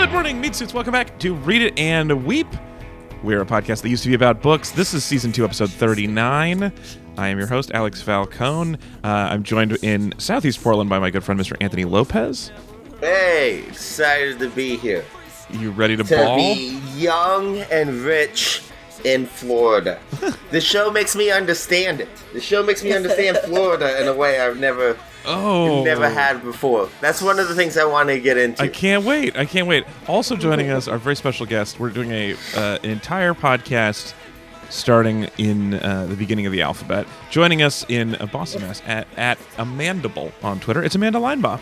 Good morning, meat suits. Welcome back to Read It and Weep. We're a podcast that used to be about books. This is season two, episode 39. I am your host, Alex Falcone. Uh, I'm joined in Southeast Portland by my good friend, Mr. Anthony Lopez. Hey, excited to be here. You ready to, To ball? be young and rich in Florida. the show makes me understand it. The show makes me understand Florida in a way I've never oh, never had before. That's one of the things I want to get into. I can't wait. I can't wait. Also joining us, our very special guest. We're doing a uh, an entire podcast starting in uh, the beginning of the alphabet. Joining us in uh, Boston, Mass, at at Amandible on Twitter. It's Amanda Leinbach.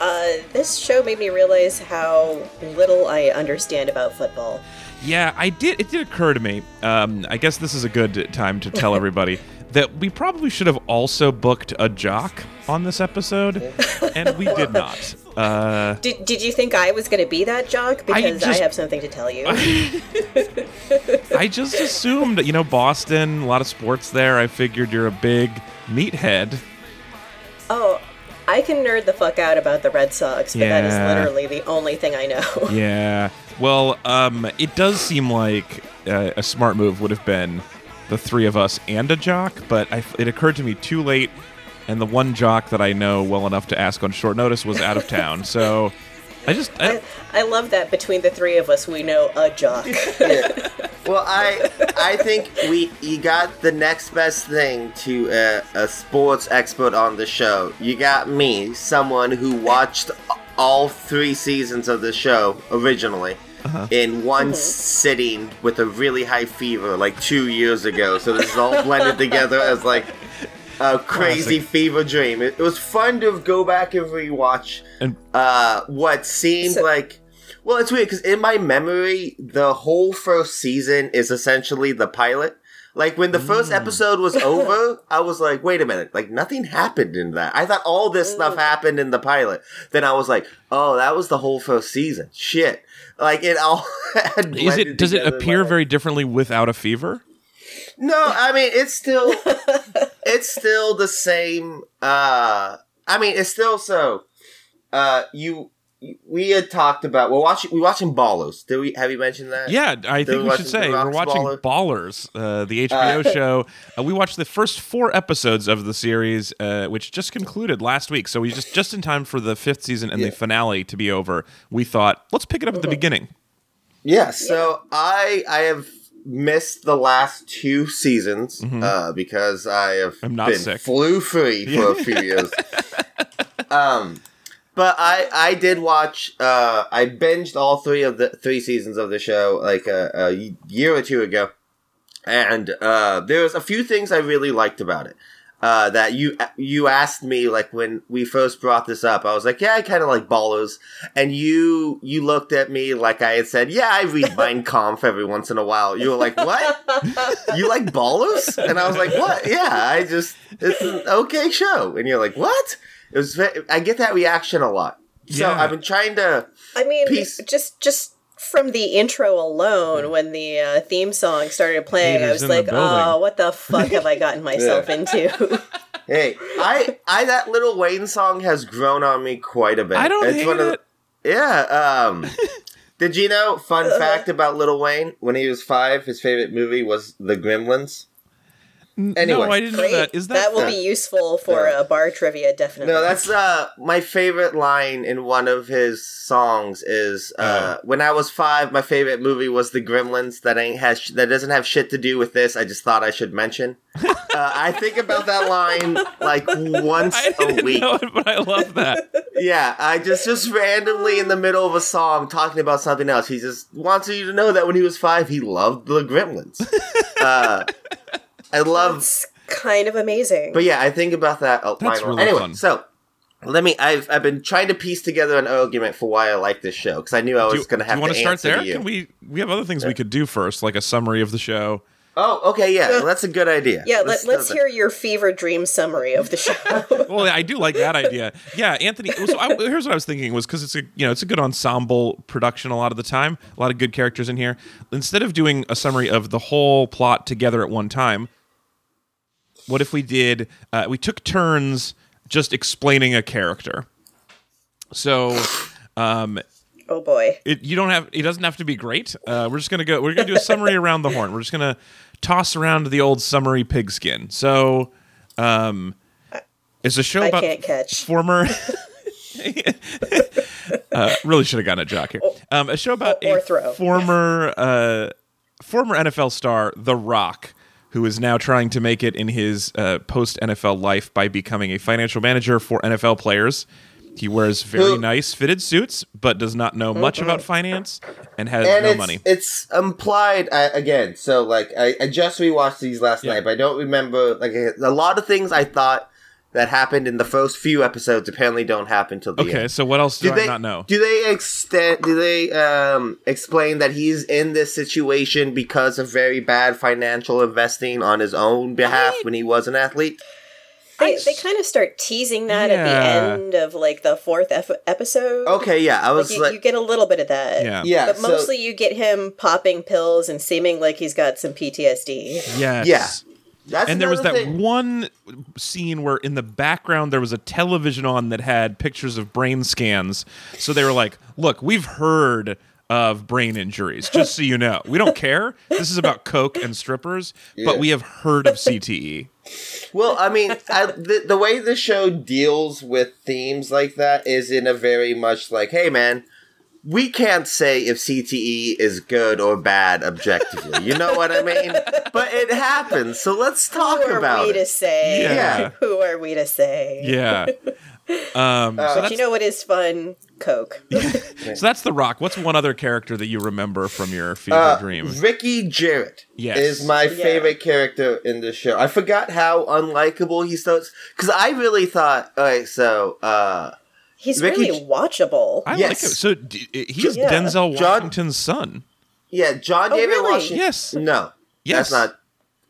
Uh, this show made me realize how little I understand about football. Yeah, I did. It did occur to me. Um, I guess this is a good time to tell everybody that we probably should have also booked a jock on this episode, and we did not. Uh, Did, did you think I was going to be that jock? Because I, just- have something to tell you. I just assumed, you know, Boston, a lot of sports there. I figured you're a big meathead. oh, I can nerd the fuck out about the Red Sox, but that is literally the only thing I know. Yeah. Well, um, it does seem like uh, a smart move would have been the three of us and a jock, but I, it occurred to me too late, and the one jock that I know well enough to ask on short notice was out of town. So I just I, I, I love that between the three of us, we know a jock. Yeah. Well, I I think we you got the next best thing to a, a sports expert on the show. You got me, someone who watched all three seasons of the show originally. In one sitting with a really high fever, like two years ago. So this is all blended together as like a crazy Classic. fever dream. It, it was fun to go back and rewatch and uh, what seemed So- like. Well, it's weird because in my memory, the whole first season is essentially the pilot. Like when the first episode was over, I was like, "Wait a minute! Like nothing happened in that." I thought all this stuff happened in the pilot. Then I was like, "Oh, that was the whole first season." Shit! Like it all. had is it does it together in my appear very differently without a fever? No, I mean it's still it's still the same uh I mean it's still so uh you we had talked about we're watching we watching Ballers. Did we have you mentioned that? Yeah, I think we should say we're watching Baller? Ballers, uh, the HBO show. Uh, we watched the first four episodes of the series, uh, which just concluded last week. So we just just in time for the fifth season and Yeah. the finale to be over. We thought let's pick it up at the beginning. Yeah, so I I have missed the last two seasons uh because I have Mm-hmm. I'm not been sick. flu free for a few years. um but I I did watch uh I binged all three of the three seasons of the show like a, a year or two ago. And uh there was a few things I really liked about it. Uh, that you you asked me like when we first brought this up, I was like, yeah, I kind of like ballers, and you you looked at me like I had said, yeah, I read Mein Kampf every once in a while. You were like, what? you like ballers? And I was like, what? Yeah, I just it's an okay show, and you're like, what? It was I get that reaction a lot, so Yeah. I've been trying to. I mean, Peace. just just from the intro alone, when the uh, theme song started playing, I was like, "Oh, what the fuck have I gotten myself into?" Hey, I I that little Wayne song has grown on me quite a bit. I don't It's hate one of it. the- Yeah. Um. did you know? Fun fact about Little Wayne: when he was five, his favorite movie was The Gremlins. Anyway. no, I didn't know Great. that. Is that, will be useful for Yeah. uh, bar trivia, definitely. No, that's uh my favorite line in one of his songs is uh Oh. when I was five, my favorite movie was The Gremlins. That ain't has sh- that doesn't have shit to do with this. I just thought I should mention. uh, I think about that line like once I a didn't week. know it, but I love that. Yeah, I just just randomly in the middle of a song talking about something else. He just wants you to know that when he was five, he loved the Gremlins. uh, I love, It's kind of amazing. but yeah, I think about that. a That's line a really anyway, fun. so let me. I've I've been trying to piece together an argument for why I like this show because I knew I was going to have. To do have you want to to start there? Can we? We have other things we could do first, like a summary of the show. Oh, okay, yeah, well, that's a good idea. yeah, Let's let, let's do hear your fever dream summary of the show. well, I do like that idea. Yeah, Anthony. So I, here's what I was thinking was because it's a you know it's a good ensemble production a lot of the time, a lot of good characters in here. Instead of doing a summary of the whole plot together at one time, what if we did? Uh, we took turns just explaining a character. So, um, Oh boy. It, you don't have. It doesn't have to be great. Uh, we're just gonna go. We're gonna do a summary around the horn. We're just gonna toss around the old summary pigskin. So, um, it's a show I about can't catch. former. uh, really should have gotten a jock here. Um, a show about Or a throw. former uh, former NFL star, The Rock, who is now trying to make it in his uh, post NFL life by becoming a financial manager for NFL players. He wears very nice fitted suits, but does not know much about finance and has and no it's, money. it's implied uh, again. So like I, I just rewatched these last Yeah. night, but I don't remember like a lot of things I thought that happened in the first few episodes apparently don't happen till the Okay, end. so what else do, Do I they not know? Do they extend? Do they um, explain that he's in this situation because of very bad financial investing on his own behalf when he was an athlete? They, they kind of start teasing that at the end of like the fourth ep- episode. Okay, yeah, I was Like, you, like, you get a little bit of that. Yeah. yeah, But so- mostly you get him popping pills and seeming like he's got some PTSD. Yes. Yeah. That's and there was that thing. one scene where in the background there was a television on that had pictures of brain scans. So they were like, "Look, we've heard of brain injuries. Just so you know, we don't care. This is about coke and strippers, Yeah. but we have heard of E." CTE." Well, I mean, I, the the way the show deals with themes like that is in a very much like, hey, man, we can't say if CTE is good or bad objectively. You know what I mean? But it happens, so let's talk about it. Who are about we to say? Yeah. Who are we to say? Yeah. Um, Uh, so But you know what is fun? Coke. so that's the Rock. What's one other character that you remember from your fever Uh, dream? Ricky Jerret Yes. is my Yeah. favorite character in the show. I forgot how unlikable he starts because I really thought, all right, so uh, He's Ricky really watchable. I like yes. him. So d- he's Yeah. Denzel John- Washington's son. yeah, John Oh, David really? Washington. Yes. No, Yes. that's not.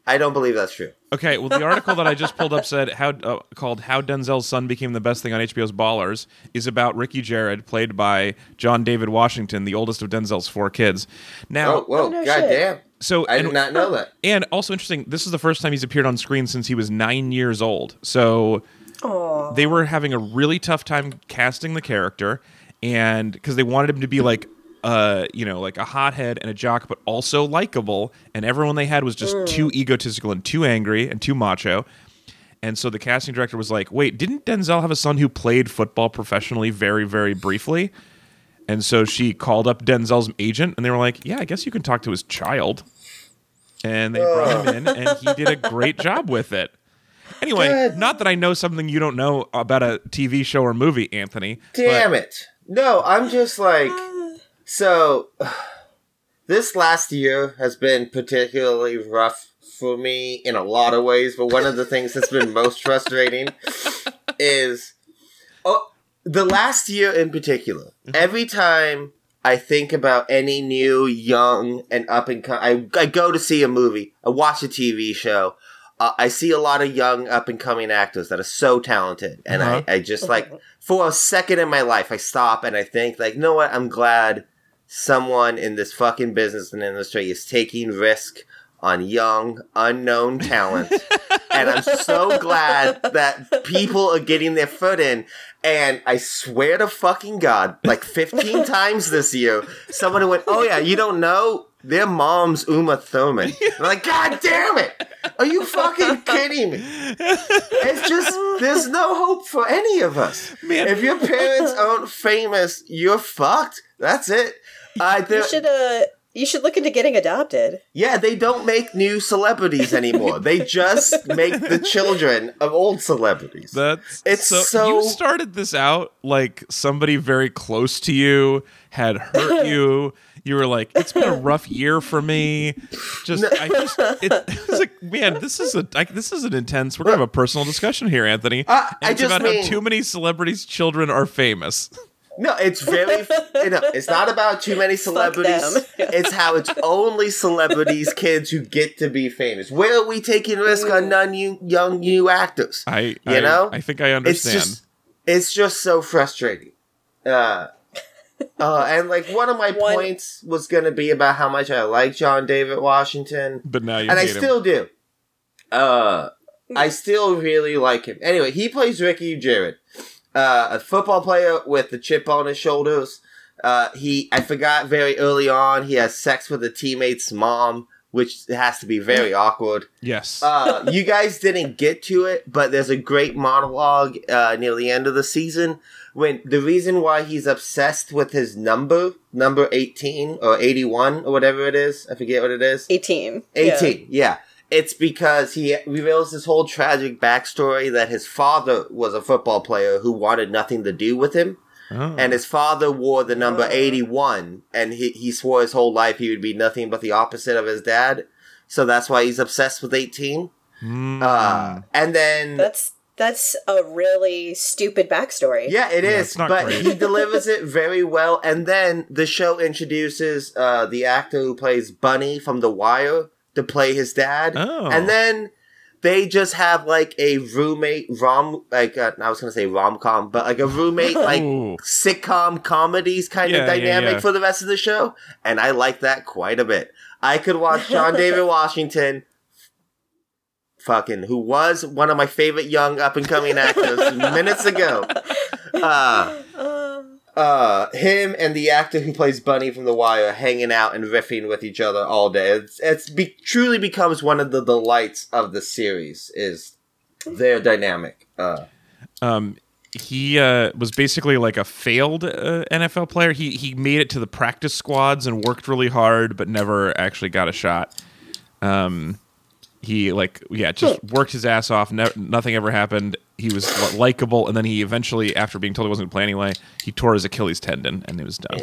I don't believe that's true. Okay, well, the article that I just pulled up said how uh, called "How Denzel's Son Became the Best Thing on HBO's Ballers" is about Ricky Jerret, played by John David Washington, the oldest of Denzel's four kids. Now, Oh, whoa, Oh, no goddamn! so I and, did not know that. and also interesting. This is the first time he's appeared on screen since he was nine years old. So Aw. they were having a really tough time casting the character, and because they wanted him to be like. Uh, you know, like a hothead and a jock, but also likable. And everyone they had was just too egotistical and too angry and too macho. And so the casting director was like, "Wait, didn't Denzel have a son who played football professionally very, very briefly?" And so she called up Denzel's agent, and they were like, "Yeah, I guess you can talk to his child." And they brought him in, and he did a great job with it. Anyway, Good. not that I know something you don't know about a TV show or movie, Anthony. Damn it! No, I'm just like so. This last year has been particularly rough for me in a lot of ways, but one of the things that's been most frustrating is oh, the last year in particular. Mm-hmm. Every time I think about any new, young, and up and coming, I, I go to see a movie, I watch a TV show. Uh, I see a lot of young, up and coming actors that are so talented, and Uh-huh. I, I just like for a second in my life, I stop and I think like, you know what? I'm glad someone in this fucking business and industry is taking risk on young, unknown talent. and I'm so glad that people are getting their foot in. And I swear to fucking God, like 15 times this year, someone went, Oh, yeah, you don't know? Their mom's Uma Thurman. I'm like, God damn it! Are you fucking kidding me? It's just, there's no hope for any of us. Man. If your parents aren't famous, you're fucked. That's it. Uh, there- You should uh you should look into getting adopted. yeah, they don't make new celebrities anymore. they just make the children of old celebrities. That's It's so, so- you started this out like somebody very close to you had hurt you. You were like, "It's been a rough year for me." Just, I just, it, it was like, man, this is a, I, this is an intense. We're gonna have a personal discussion here, Anthony. Uh, And I it's just about mean- how too many celebrities' children are famous. No, it's very. you know, it's not about too many celebrities. it's how it's only celebrities, kids who get to be famous. Where are we taking risk on non young new actors? I, You I, know? I think I understand. It's understand. just, it's just so frustrating. Uh, uh, and like one of my One- points was going to be about how much I like John David Washington. but now you and I him. still do. Uh, I still really like him. Anyway, he plays Ricky Jerret, uh, a football player with the chip on his shoulders. Uh, he, I forgot very early on, he has sex with a teammate's mom, which has to be very awkward. Yes. Uh, you guys didn't get to it, but there's a great monologue uh, near the end of the season when the reason why he's obsessed with his number, number 18 or 81 or whatever it is, I forget what it is. 18. 18, yeah. It's because he reveals this whole tragic backstory that his father was a football player who wanted nothing to do with him. Oh. And his father wore the number Oh. 81, and he, he swore his whole life he would be nothing but the opposite of his dad. So that's why he's obsessed with 18. Mm. Uh, and then, That's that's a really stupid backstory. yeah, it Yeah, it's but great. he delivers it very well. And then the show introduces uh, the actor who plays Bunny from The Wire to play his dad. Oh. And then they just have like a roommate rom, like uh, I was gonna say rom com, but like a roommate like sitcom comedies kind Yeah, of yeah, dynamic yeah. for the rest of the show, and I like that quite a bit. I could watch John David Washington, fucking who was one of my favorite young up and coming actors minutes ago. Uh, Uh, uh, him and the actor who plays Bunny from The Wire hanging out and riffing with each other all day. It's it's be- truly becomes one of the delights of the series is their dynamic. Uh, um, he uh, was basically like a failed uh, NFL player. He he made it to the practice squads and worked really hard, but never actually got a shot. Um, he like yeah, just worked his ass off. Ne- nothing ever happened. He was likable, and then he eventually, after being told he wasn't going to play anyway, he tore his Achilles tendon, and it was done.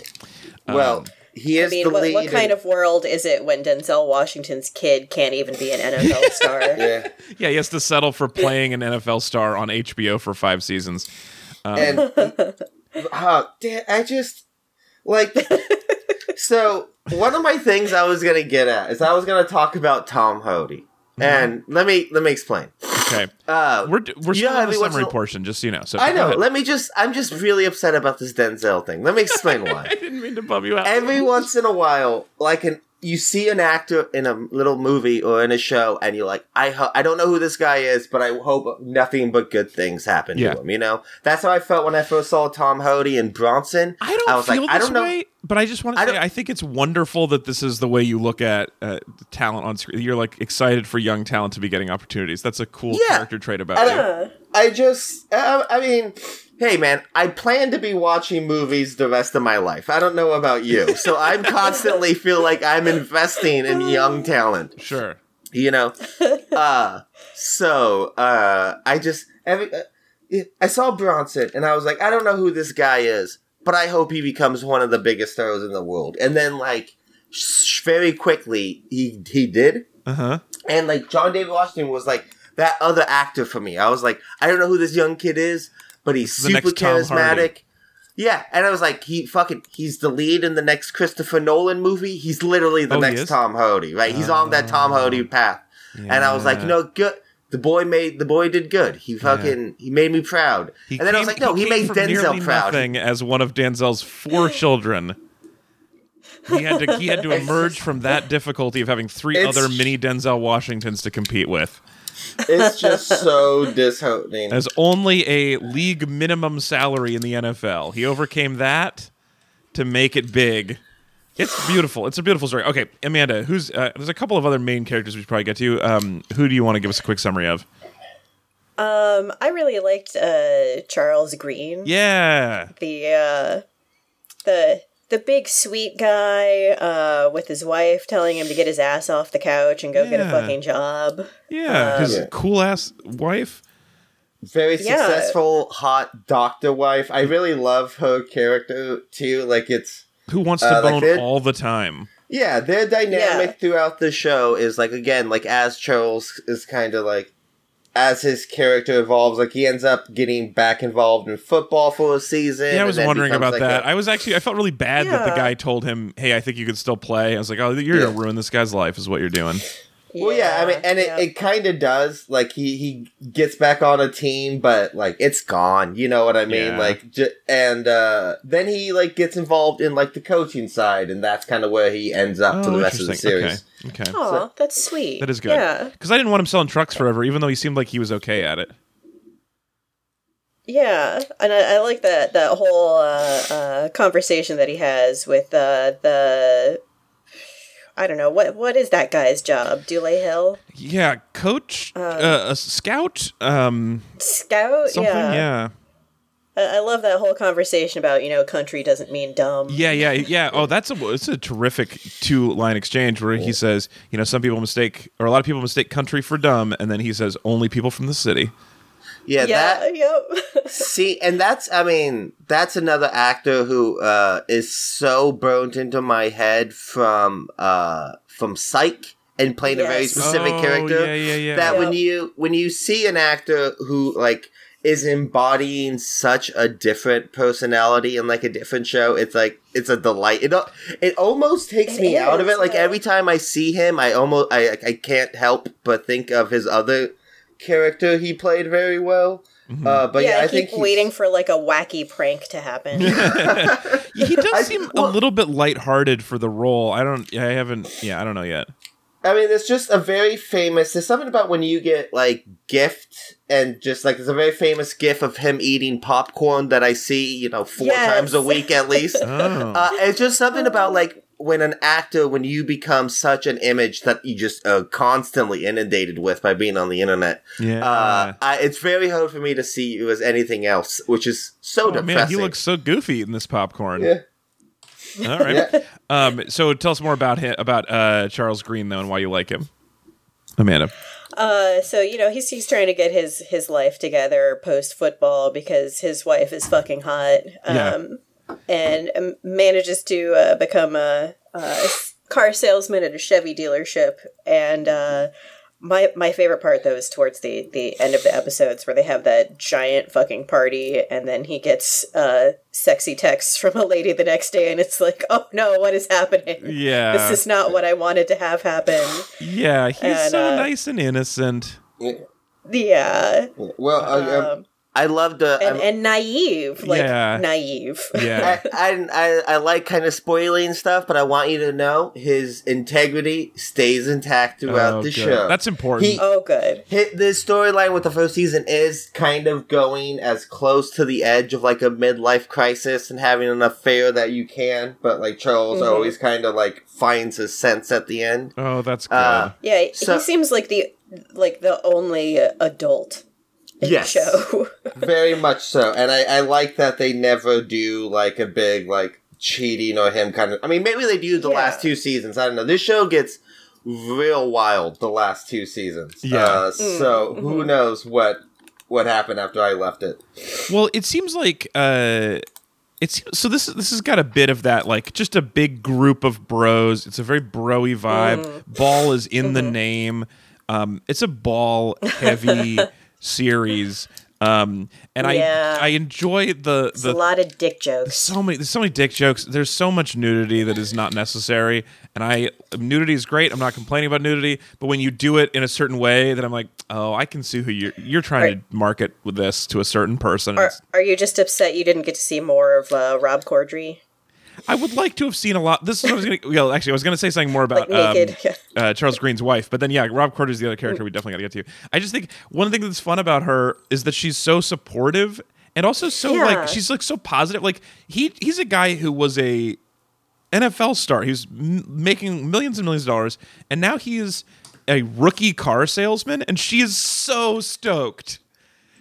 well, he is I mean, the what, what kind of world is it when Denzel Washington's kid can't even be an NFL star? yeah. Yeah, he has to settle for playing an NFL star on HBO for five seasons. and uh, I just like so one of my things I was gonna get at is I was gonna talk about Tom Hardy, and let me let me explain. Okay, Uh, we're we're you still know, in the every once summary a- portion, just so you know. So I go know. ahead. Let me just. I'm just really upset about this Denzel thing. Let me explain why. I didn't mean to bum you out. Every once in a while, like an you see an actor in a little movie or in a show, and you're like, I ho- I don't know who this guy is, but I hope nothing but good things happen Yeah. to him. You know, that's how I felt when I first saw Tom Hardy and Bronson. I don't I was feel like, this I don't know. way, but I just want to I say don't- I think it's wonderful that this is the way you look at uh, talent on screen. You're like excited for young talent to be getting opportunities. That's a cool Yeah. character trait about I you. I just, uh, I mean, hey man, I plan to be watching movies the rest of my life. I don't know about you, so I'm constantly feel like I'm investing in young talent. Sure. you know uh so uh i just every uh, i saw bronson and i was like i don't know who this guy is but i hope he becomes one of the biggest stars in the world and then like sh- very quickly he he did Uh huh. and like john david washington was like that other actor for me i was like i don't know who this young kid is but he's The super next Tom Hardy. charismatic yeah, and I was like, he fucking, he's the lead in the next Christopher Nolan movie. He's literally the Oh, next? Tom Hardy, right? He's on that Tom uh, Hardy path. And I was like, Yeah. you know, good. The boy made the boy did good. He fucking he made me proud. He and then I was like, no, he, came made Denzel proud. Nothing as one of Denzel's four children. He had to he had to emerge from that difficulty of having three other mini Denzel Washingtons to compete with. It's just so disheartening. As only a league minimum salary in the NFL. He overcame that to make it big. It's beautiful. It's a beautiful story. Okay, Amanda, who's uh, there's a couple of other main characters we should probably get to. Um, who do you want to give us a quick summary of? Um, I really liked uh Charles Greane. Yeah. The uh the the big sweet guy uh with his wife telling him to get his ass off the couch and go get a fucking job. Yeah, his Yeah. cool ass wife. Very Yeah. successful, hot doctor wife. I really love her character too. Like it's Who wants to Uh, bone that? all the time? yeah, their dynamic Yeah. throughout the show is like again, like as Charles is kind of like as his character evolves, like he ends up getting back involved in football for a season. Yeah, I was wondering about like, that. a- I was actually I felt really bad that the guy told him, "Hey, I think you could still play." I was like, "Oh, you're Yeah. gonna ruin this guy's life," is what you're doing. Well, yeah, I mean, and it, yeah. it kind of does. Like he he gets back on a team, but like it's gone. You know what I mean? Yeah. Like, j- and uh, then he like gets involved in like the coaching side, and that's kind of where he ends up for Oh, the rest of the series. Okay, okay. Aw, that's sweet. That is good. Yeah. Because I didn't want him selling trucks forever, even though he seemed like he was okay at it. Yeah, and I, I like that that whole uh, uh, conversation that he has with uh, the. I don't know what what is that guy's job? Dule Hill, Yeah, coach, uh, a scout, um, scout. something. yeah, Yeah. I, I love that whole conversation about you know country doesn't mean dumb. Yeah, yeah, yeah. Oh, that's a it's a terrific two line exchange where he says, you know, some people mistake or a lot of people mistake country for dumb, and then he says only people from the city. Yeah, yeah, that yep. see, and that's I mean, that's another actor who uh, is so burnt into my head from uh, from Psych and playing a very specific Oh, character. yeah, yeah, yeah. That Yep. when you when you see an actor who like is embodying such a different personality in like a different show, it's like it's a delight. It it almost takes It me out of it. Like every time I see him, I almost I I can't help but think of his other character he played very well. Mm-hmm. Uh, but yeah, yeah, I, I keep think he's- waiting for like a wacky prank to happen. He does I- seem well- a little bit lighthearted for the role. I don't. I haven't. Yeah, I don't know yet. I mean, there's just a very famous. There's something about when you get like gift and just like there's a very famous gif of him eating popcorn that I see, you know, four Yes. times a week at least. Oh. uh, it's just something about like when an actor, when you become such an image that you just are constantly inundated with by being on the internet. yeah. Uh, I, it's very hard for me to see you as anything else, which is so oh depressing. man, he looks so goofy in this popcorn. Yeah. All right. Um. So tell us more about him, about uh Charles Greane though, and why you like him, Amanda. Uh, so you know he's he's trying to get his his life together post football because his wife is fucking hot. Yeah. Um, and um, manages to uh, become a car salesman at a Chevy dealership. And uh, my my favorite part though is towards the the end of the episodes where they have that giant fucking party, and then he gets uh, sexy texts from a lady the next day, and it's like, oh no, what is happening? Yeah. This is not what I wanted to have happen. Yeah, he's And, so uh, nice and innocent. Yeah. Well, I, um, Um, I love the. and, and naive, like Yeah. naive. Yeah. I, I, I, I like kind of spoiling stuff, but I want you to know his integrity stays intact throughout Oh, the good. show. That's important. He- oh, good. Hit the storyline with the first season is kind of going as close to the edge of like a midlife crisis and having an affair that you can, but like Charles Mhm. always kind of like finds his sense at the end. oh, that's good. Uh, Yeah, So- he seems like the like the only uh, adult in Yes. the show. Very much so, and I, I like that they never do like a big like cheating or him kind of. I mean, maybe they do the Yeah. last two seasons. I don't know. This show gets real wild the last two seasons. Yeah. Uh, so who knows what what happened after I left it? Well, it seems like uh it's so this this has got a bit of that like just a big group of bros. It's a very broy vibe. Ball is in the name. Um it's a ball heavy series. Um and Yeah. I I enjoy the It's a the lot of dick jokes. so many there's so many dick jokes. There's so much nudity that is not necessary. And I nudity is great. I'm not complaining about nudity, but when you do it in a certain way that I'm like, "Oh, I can see who you're you're trying Right. to market with this to a certain person." Are, are you just upset you didn't get to see more of uh, Rob Corddry? I would like to have seen a lot. This is what I was going to. Well, actually, I was going to say something more about Like um, uh, Charles Greane's wife, but then yeah, Rob is the other character we definitely got to get to. I just think one thing that's fun about her is that she's so supportive and also so Yeah. like she's like so positive. Like he he's a guy who was a NFL star. He was m- making millions and millions of dollars, and now he is a rookie car salesman, and she is so stoked.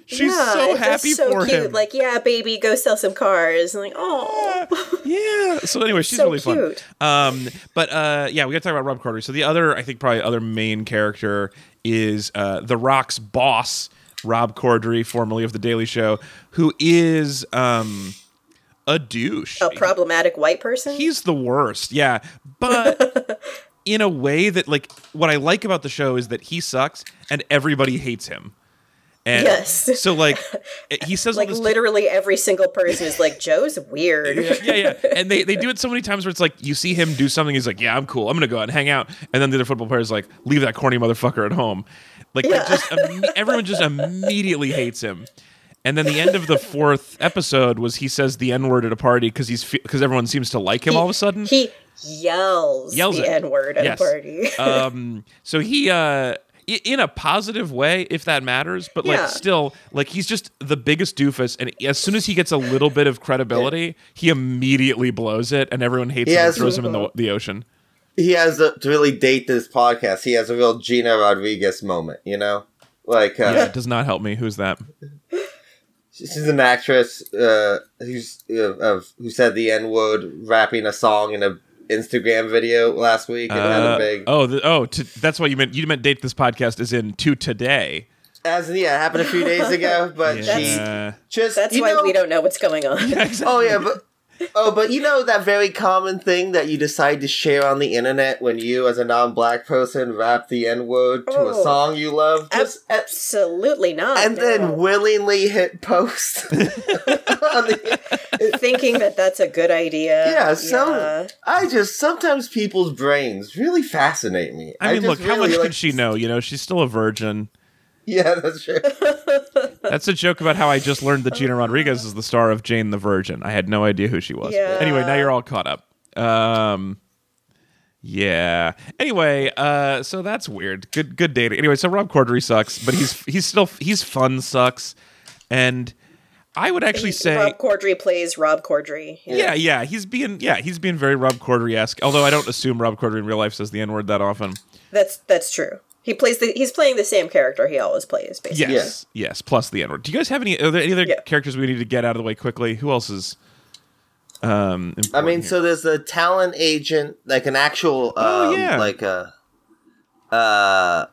She's yeah, so happy so for cute. him. Like, yeah, baby, go sell some cars. And like, oh, yeah. So anyway, she's So really cute. fun. Um, but uh, yeah, we got to talk about Rob Corddry. So the other, I think, probably other main character is uh, The Rock's boss, Rob Corddry, formerly of The Daily Show, who is um, a douche. a problematic white person. He's the worst. Yeah, but. In a way that, like, what I like about the show is that he sucks and everybody hates him. And Yes. So, like, he says like literally every single person is like, Joe's weird. yeah, yeah, yeah. And they, they do it so many times where it's like you see him do something, he's like, "Yeah, I'm cool. I'm gonna go out and hang out," and then the other football player's like, "Leave that corny motherfucker at home." Like, Yeah. just imme- everyone just immediately hates him. And then the end of the fourth episode was he says the n word at a party because he's because everyone seems to like him all of a sudden. He yells, Yells the. N word at Yes. a party. um, so he uh in a positive way if that matters but like Yeah. still like he's just the biggest doofus and as soon as he gets a little bit of credibility he immediately blows it and everyone hates He him and throws him in the, the ocean he has a, to really date this podcast. He has a real Gina Rodriguez moment, you know, like uh, yeah it does not help me who's that she's an actress uh, who's uh, of who said the N word, rapping a song in a Instagram video last week and had Uh, a big. oh the, oh to, that's what you meant you meant date this podcast is in to today As in, yeah, it happened a few days ago, but she yeah just That's you why know, we don't know what's going on. Oh yeah, but oh, but you know that very common thing that you decide to share on the internet when you, as a non-black person, rap the N word to a Oh. song you love, just Absolutely not. and no. then willingly hit post. on the- thinking that that's a good idea. yeah, some Yeah. I just sometimes people's brains really fascinate me. I mean, just look, how much like- could she know? You know, she's still a virgin. Yeah, that's true. That's a joke about how I just learned that Gina Rodriguez is the star of Jane the Virgin. I had no idea who she was. Yeah. Anyway, now you're all caught up. Um, yeah. Anyway, uh, so that's weird. Good, good dating. Anyway, so Rob Corddry sucks, but he's he's still he's fun sucks, and I would actually say. Rob Corddry plays Rob Corddry. yeah, yeah, he's being yeah, he's being very Rob Corddry esque. Although I don't assume Rob Corddry in real life says the n word that often. That's that's true. He plays the he's playing the same character he always plays, basically. Yes, yes. Plus the N word. Do you guys have any? Are there any other Yeah. characters we need to get out of the way quickly? Who else is? Um, I mean, here? so there's a talent agent, like an actual, um, Oh, yeah. like a, uh,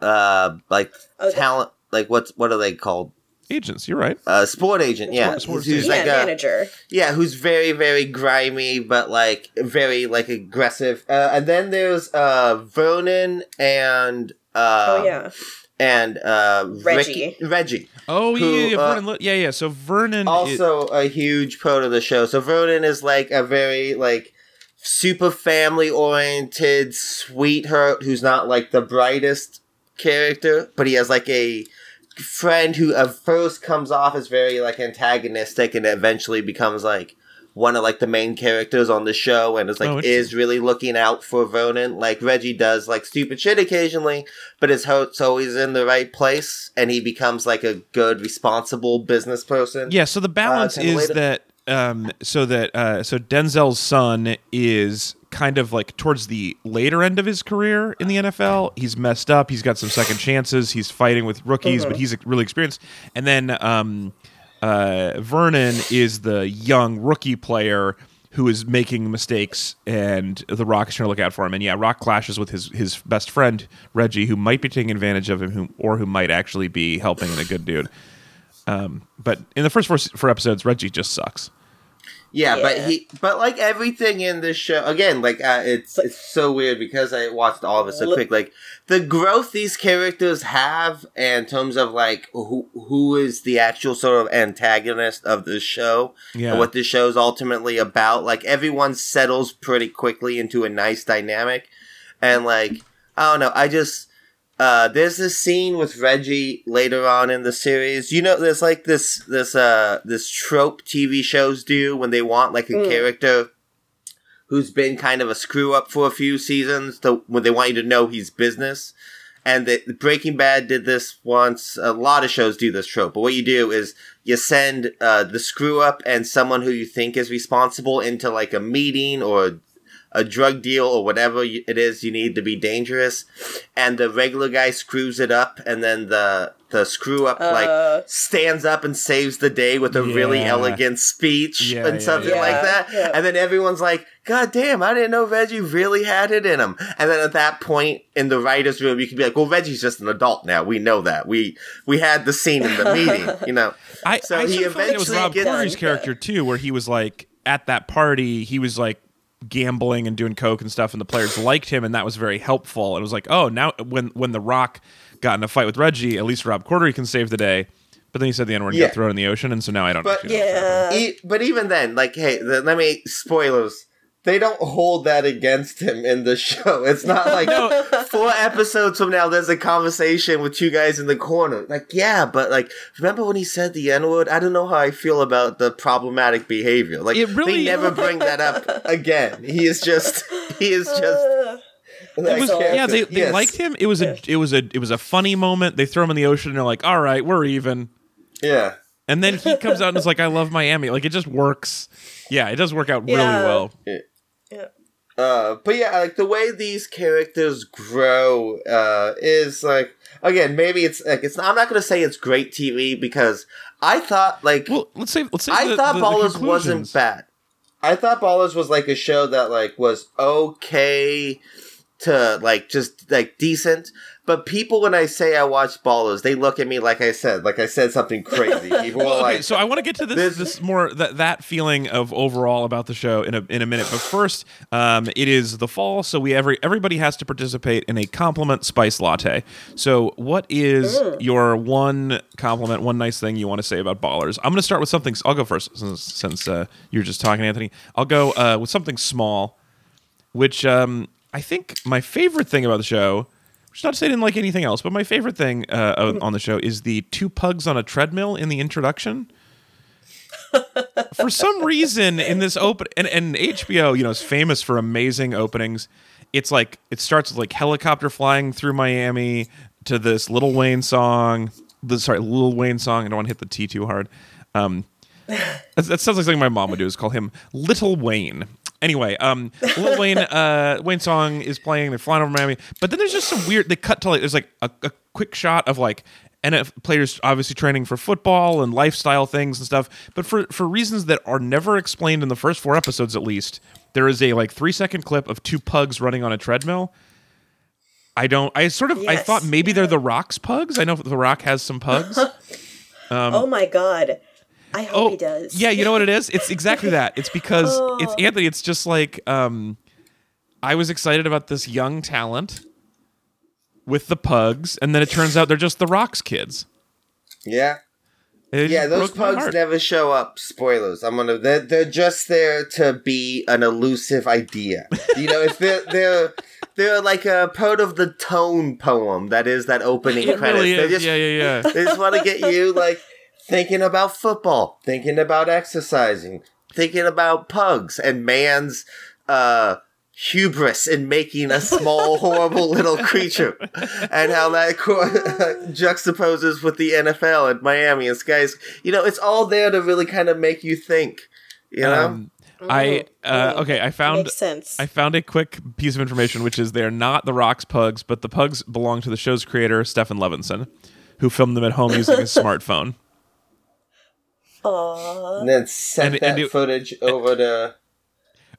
uh, like Oh, talent, like what's what are they called? Agents. You're right. Uh, sport agent, yeah, Sport- sports who's agent. Yeah, like a, manager. yeah, who's very very grimy, but like very like aggressive. Uh, and then there's uh Vernon and uh oh yeah. and uh Reggie. Ricky, Reggie. Oh who, yeah, yeah, uh, Vernon. Li- yeah, yeah. So Vernon. i- also a huge part of the show. So Vernon is like a very like super family oriented sweetheart who's not like the brightest character, but he has like a friend who at first comes off as very like antagonistic and eventually becomes like one of like the main characters on the show and is like Oh, is really looking out for Vernon. Like Reggie does like stupid shit occasionally, but his heart's always in the right place and he becomes like a good, responsible business person. yeah. So the uh, balance kinda is later. that um, so that uh, so Denzel's son is kind of like towards the later end of his career in the NFL. He's messed up. He's got some second chances. He's fighting with rookies, Uh-huh. but he's really experienced. And then um, uh, Vernon is the young rookie player who is making mistakes, and the Rock is trying to look out for him. And yeah, Rock clashes with his his best friend Reggie, who might be taking advantage of him, who, or who might actually be helping and a good dude. Um, but in the first four, four episodes, Reggie just sucks. Yeah, but he, but like everything in this show, again, like uh, it's it's so weird because I watched all of it so Look- quick. Like the growth these characters have, in terms of like who who is the actual sort of antagonist of the show, Yeah. and what the show's ultimately about. Like everyone settles pretty quickly into a nice dynamic, and like I don't know, I just. Uh, there's this scene with Reggie later on in the series. You know, there's like this this uh this trope TV shows do when they want like a Mm. character who's been kind of a screw up for a few seasons to when they want you to know he's business. And the, Breaking Bad did this once. A lot of shows do this trope. But what you do is you send uh, the screw up and someone who you think is responsible into like a meeting or a drug deal or whatever it is you need to be dangerous. And the regular guy screws it up, and then the the screw up Uh. like stands up and saves the day with a really elegant speech Yeah, and yeah, something yeah. like that. Yeah. And then everyone's like, God damn, I didn't know Reggie really had it in him. And then at that point in the writer's room, you can be like, well, Reggie's just an adult now. We know that. We we had the scene in the meeting, you know. I, So I he sort of felt it was Rob gets- Corddry's character too, where he was like at that party, he was like gambling and doing coke and stuff, and the players liked him, and that was very helpful. And it was like, oh, now when when the Rock got in a fight with Reggie, at least Rob Corddry can save the day. But then he said the N word and Yeah. got thrown in the ocean, and so now I don't. But- know. Yeah. E- but even then, like, hey, the, let me spoilers. They don't hold that against him in the show. It's not like No. four episodes from now. There's a conversation with two guys in the corner. Like, yeah, but like, remember when he said the N word? I don't know how I feel about the problematic behavior. Like, It really- they never bring that up again. He is just, he is just. That was character, yeah, they, they yes. liked him. It was a it was a it was a funny moment. They throw him in the ocean and they're like, "All right, we're even." Yeah. And then he comes out and is like, "I love Miami." Like it just works. Yeah, it does work out really Yeah. well. Yeah. Uh, but yeah, like the way these characters grow uh, is like again, maybe it's like it's. I'm not gonna say it's great TV because I thought like Well, let's say let's say I the, thought the- the Ballers conclusions. wasn't bad. I thought Ballers was like a show that like was okay to like just like decent. But people, when I say I watch Ballers, they look at me like I said, like I said something crazy. People Well, okay, like, so I want to get to this This- this more that that feeling of overall about the show in a in a minute. But first, um, it is the fall, so we every everybody has to participate in a compliment spice latte. So, what is your one compliment, one nice thing you want to say about Ballers? I'm going to start with something. I'll go first since, since uh, you're just talking, Anthony. I'll go uh, with something small, which um, I think my favorite thing about the show. Which not to say I didn't like anything else, but my favorite thing uh, on- on the show is the two pugs on a treadmill in the introduction. for some reason, in this open and, and HBO, you know, is famous for amazing openings. It's like it starts with like helicopter flying through Miami to this Little Wayne song. The sorry, Little Wayne song. I don't want to hit the T too hard. Um, that, that sounds like something my mom would do. Is call him Little Wayne. Anyway, um, Lil Wayne, uh, Wayne song is playing. They're flying over Miami, but then there's just some weird. They cut to like there's like a, a quick shot of like NF players obviously training for football and lifestyle things and stuff. But for for reasons that are never explained in the first four episodes, at least, there is a like three second clip of two pugs running on a treadmill. I don't. I sort of. I thought maybe they're the Rock's pugs. I know the Rock has some pugs. oh my god. I hope he does. Yeah, you know what it is? It's exactly that. It's because it's Oh. Anthony. It's just like um, I was excited about this young talent with the pugs, and then it turns out they're just the Rocks kids. yeah. It Yeah, those pugs never show up. Spoilers. I'm gonna. They're, they're just there to be an elusive idea. You know, if they're they're they're like a part of the tone poem that is that opening It credits. really they is. just yeah, yeah, yeah. they just want to get you like thinking about football, thinking about exercising, thinking about pugs and man's uh hubris in making a small horrible little creature and how that co- juxtaposes with the NFL and Miami and Skies. You know, it's all there to really kind of make you think, you know? Um, I uh, Mm. okay. I found sense. I found a quick piece of information, which is they're not the Rocks pugs, but the pugs belong to the show's creator, Stefan Levinson, who filmed them at home using his smartphone. Aww. and then sent and- that and it- footage over to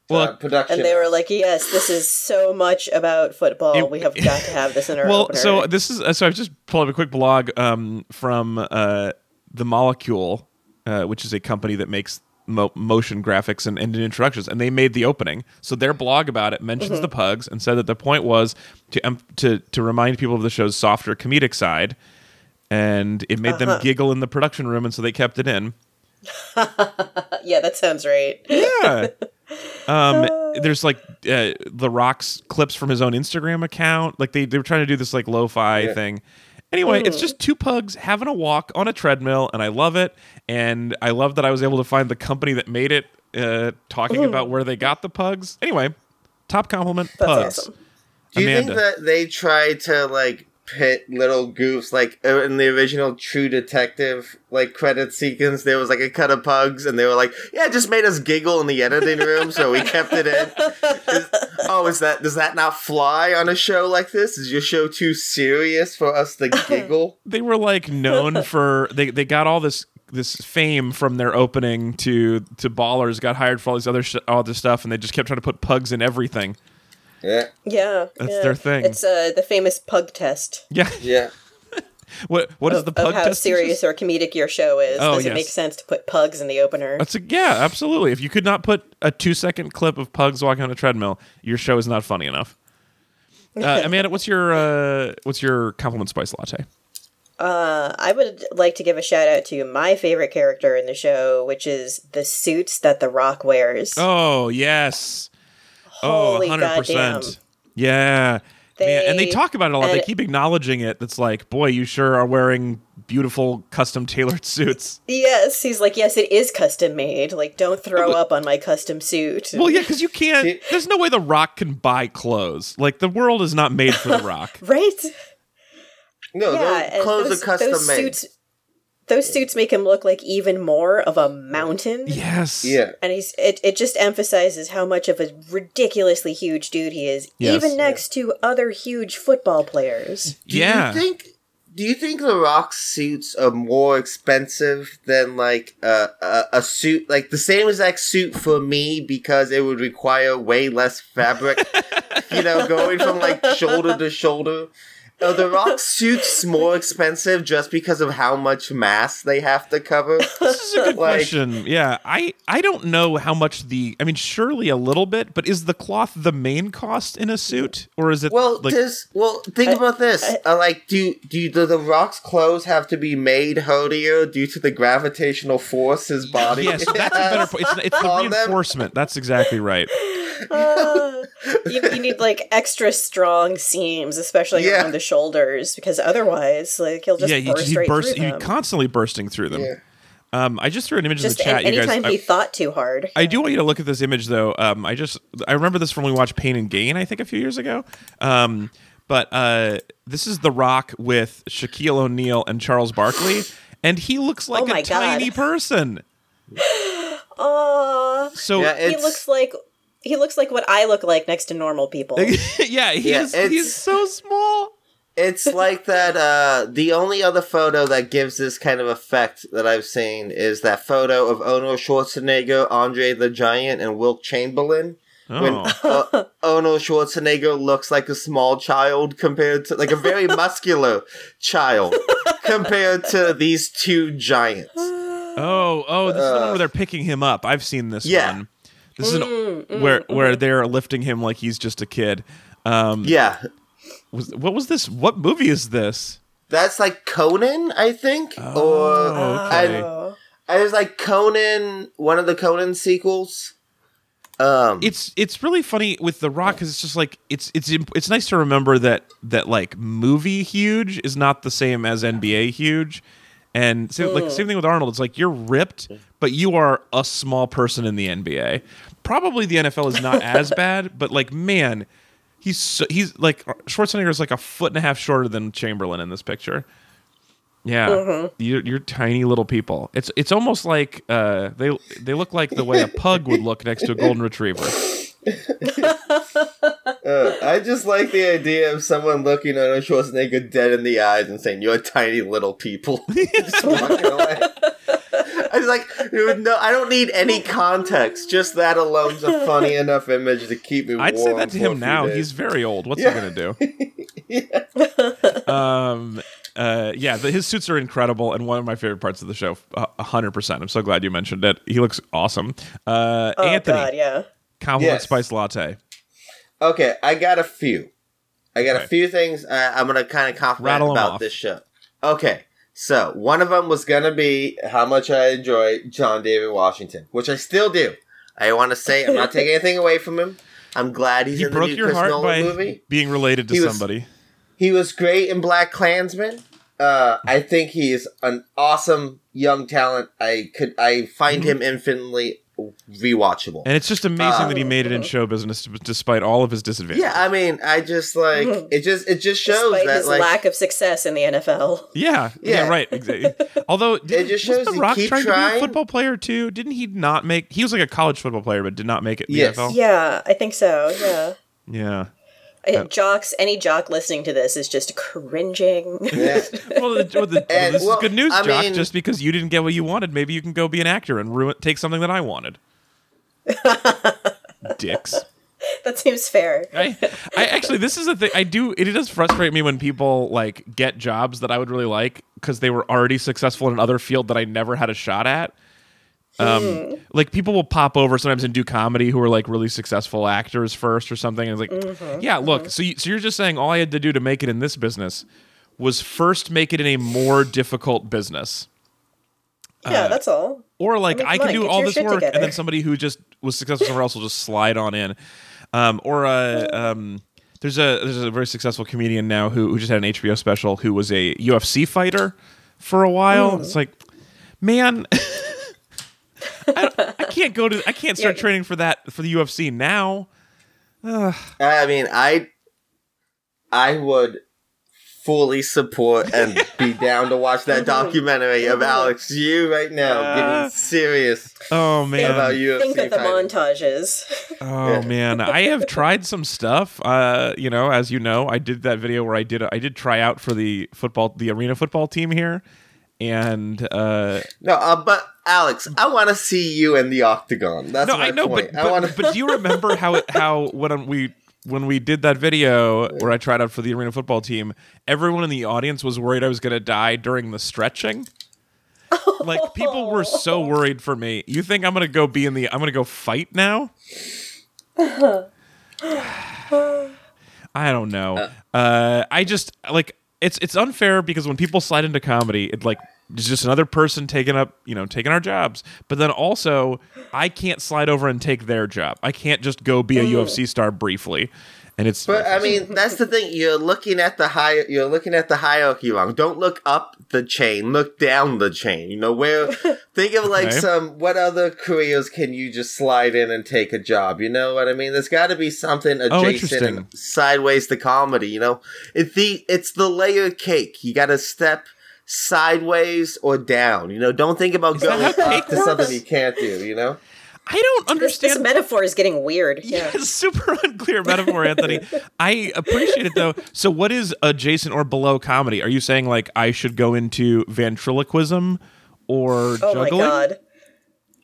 Well, uh, production. And they were like, "Yes, this is so much about football. It- we have got to have this in our well opener." so this is uh, so i've just pulled up a quick blog um, from uh, the molecule uh, which is a company that makes mo- motion graphics and, and introductions and they made the opening so their blog about it mentions Mm-hmm. the pugs and said that the point was to um, to to remind people of the show's softer comedic side and it made Uh-huh. them giggle in the production room and so they kept it in yeah, that sounds right. yeah um there's like uh, the rocks clips from his own instagram account like they, they were trying to do this like lo-fi Yeah. thing anyway it's just two pugs having a walk on a treadmill and i love it and i love that i was able to find the company that made it uh talking about where they got the pugs anyway top compliment That's pugs awesome. Do you Amanda. think that they tried to like pit little goofs like uh, in the original True Detective like credit sequence? There was like a cut of pugs, and they were like, "Yeah, it just made us giggle in the editing room, so we kept it in." Is- oh, is that does that not fly on a show like this? Is your show too serious for us to giggle? they were like known for they they got all this this fame from their opening to to ballers got hired for all these other sh- all this stuff and they just kept trying to put pugs in everything Yeah, Yeah, That's yeah. their thing. It's uh, the famous pug test. yeah yeah. what what is of, the pug of how test serious or comedic your show is. Oh, Does yes. it make sense to put pugs in the opener? That's a yeah, absolutely. If you could not put a two second clip of pugs walking on a treadmill, your show is not funny enough. Uh, Amanda, what's your uh, what's your compliment spice latte? Uh, I would like to give a shout out to my favorite character in the show, which is the suits that The Rock wears. Oh yes, Oh, Holy oh 100 goddamn. percent. Yeah, Man, and they They- talk about it a lot. They keep acknowledging it. That's like, boy, you sure are wearing beautiful, custom tailored suits. Yes, he's like, yes, it is custom made. Like, don't throw up on my custom suit. Well, yeah, because you can't. There's no way The Rock can buy clothes. Like the world is not made for The Rock. right? No, yeah, those clothes those, are custom those made. suits. Those suits make him look like even more of a mountain. yes. Yeah. And he's it, it just emphasizes how much of a ridiculously huge dude he is, Yes. even next to other huge football players. Do Yeah. you think? Do you think the rock suits are more expensive than like a, a a suit like the same exact suit for me because it would require way less fabric? you know, going from like shoulder to shoulder. Are the Rock suits more expensive just because of how much mass they have to cover? This is a good Like- question. Yeah, I I don't know how much the. I mean, surely a little bit, but is the cloth the main cost in a suit, or is it? Well, like, does well think about this. uh, like, do do do the Rock's clothes have to be made hoodier due to the gravitational force his body? yes, that's a better point. It's, it's the On them. reinforcement. That's exactly right. Uh, you, you need like extra strong seams, especially Yeah. around the shoulders, because otherwise, like he'll just yeah, he, burst he right burst. through He them. constantly bursting through them. Yeah. Um, I just threw an image just in the chat. an- you guys, anytime I- he thought too hard. I do want you to look at this image though. Um, I just I remember this from when we watched Pain and Gain, I think a few years ago. Um, but uh, this is The Rock with Shaquille O'Neal and Charles Barkley, and he looks like Oh my a tiny God. person. Aw, So Yeah, he looks like he looks like what I look like next to normal people. yeah, he Yeah, is, he's so small. It's like that. Uh, the only other photo that gives this kind of effect that I've seen is that photo of Arnold Schwarzenegger, Andre the Giant, and Wilt Chamberlain. When Oh. uh, Arnold Schwarzenegger looks like a small child compared to like a very muscular child compared to these two giants. Oh, oh, this is the one where they're picking him up. I've seen this Uh. Yeah. one. This is an, mm, mm, mm, where where they're lifting him like he's just a kid. Um, Yeah, was, what was this? What movie is this? that's like Conan, I think, Oh, or okay. Oh. I was like Conan, one of the Conan sequels. Um, it's it's really funny with the rock because it's just like it's it's it's nice to remember that that like movie huge is not the same as nba huge and same, like same thing with arnold it's like you're ripped but you are a small person in the nba probably the nfl is not as bad but like man he's so, he's like schwarzenegger is like a foot and a half shorter than chamberlain in this picture yeah, you're, you're tiny little people. It's it's almost like uh, they they look like the way a pug would look next to a golden retriever. Uh, I just like the idea of someone looking at Arnold Schwarzenegger dead in the eyes and saying, "You're tiny little people." like, no, I don't need any context. Just that alone's a funny enough image to keep me. I'd say that to him now. days. He's very old. What's Yeah. he gonna do? yeah. Um. Uh. Yeah. The, his suits are incredible, and one of my favorite parts of the show. A hundred percent. I'm so glad you mentioned it. He looks awesome. Uh. Oh Anthony, god, yeah. compliment Yes. spice latte. Okay, I got a few. I got Okay. a few things uh, I'm gonna kind of compliment Rattle 'em about off. this show. Okay, so one of them was gonna be how much I enjoy John David Washington, which I still do. I want to say I'm not taking anything away from him. I'm glad he's He in the broke new your Chris heart Nolan by movie. being related to He was- somebody. He was great in Black Klansman. Uh, I think he's an awesome young talent. I could I find Mm-hmm. him infinitely rewatchable. And it's just amazing Uh, that he made it in show business despite all of his disadvantages. yeah, I mean, I just like it. Just it just shows Despite that his like lack of success in the NFL. Yeah, yeah, Yeah. right. Exactly. Although, did, just shows The you Rock keep trying to be a football player too? Didn't he not make? He was like a college football player, but did not make it in the Yes. NFL. Yeah, I think so. Yeah. Yeah. Uh, Jocks, any jock listening to this is just cringing. yeah. Well, the, well, the, And- this well, is good news, I Jock. mean- just because you didn't get what you wanted, maybe you can go be an actor and ruin take something that I wanted. Dicks. that seems fair. I, I actually, this is a thing. I do. It does frustrate me when people like get jobs that I would really like because they were already successful in another field that I never had a shot at. Um, like people will pop over sometimes and do comedy who are like really successful actors first or something, and it's like, yeah, look. So, you, so you're just saying all I had to do to make it in this business was first make it in a more difficult business. Yeah, that's all. Or like mean, I, can on, do all this work, and then somebody who just was successful somewhere else will just slide on in. Um, or uh, um, there's a there's a very successful comedian now who who just had an HBO special who was a UFC fighter for a while. It's like, man, I, I can't go to I can't start Yeah. training for that for the UFC now. I mean, I I would fully support and be down to watch that documentary of Alex you right now, Uh, getting serious Oh man, about UFC. Think of the fighting. montages. Oh man, I have tried some stuff. Uh, you know, as you know, I did that video where I did I did try out for the football the arena football team here, and uh, No, uh, but Alex, I want to see you in the octagon. That's no, my I know, point. but I but, want to. but do you remember how it, how when we when we did that video where I tried out for the arena football team, everyone in the audience was worried I was going to die during the stretching. like people were so worried for me. You think I'm going to go be in the I'm going to go fight now? I don't know. Uh, I just like it's it's unfair because when people slide into comedy, it like it's just another person taking up you know taking our jobs. But then also, I can't slide over and take their job. I can't just go be a mm. UFC star briefly, and it's But I mean, that's the thing. You're looking at the high. You're looking at the hierarchy wrong. Don't look up the chain. Look down the chain. You know where? think of like Okay. some. What other careers can you just slide in and take a job? You know what I mean? There's got to be something Oh, adjacent and sideways to comedy. You know, it's the it's the layer cake. You got to step sideways or down. You know, don't think about that going how up cake to works? something you can't do. You know. I don't This, this understand. metaphor is getting weird. Yeah, Yeah. super unclear metaphor, Anthony. I appreciate it though. So, what is adjacent or below comedy? Are you saying like I should go into ventriloquism or Oh my juggling? god.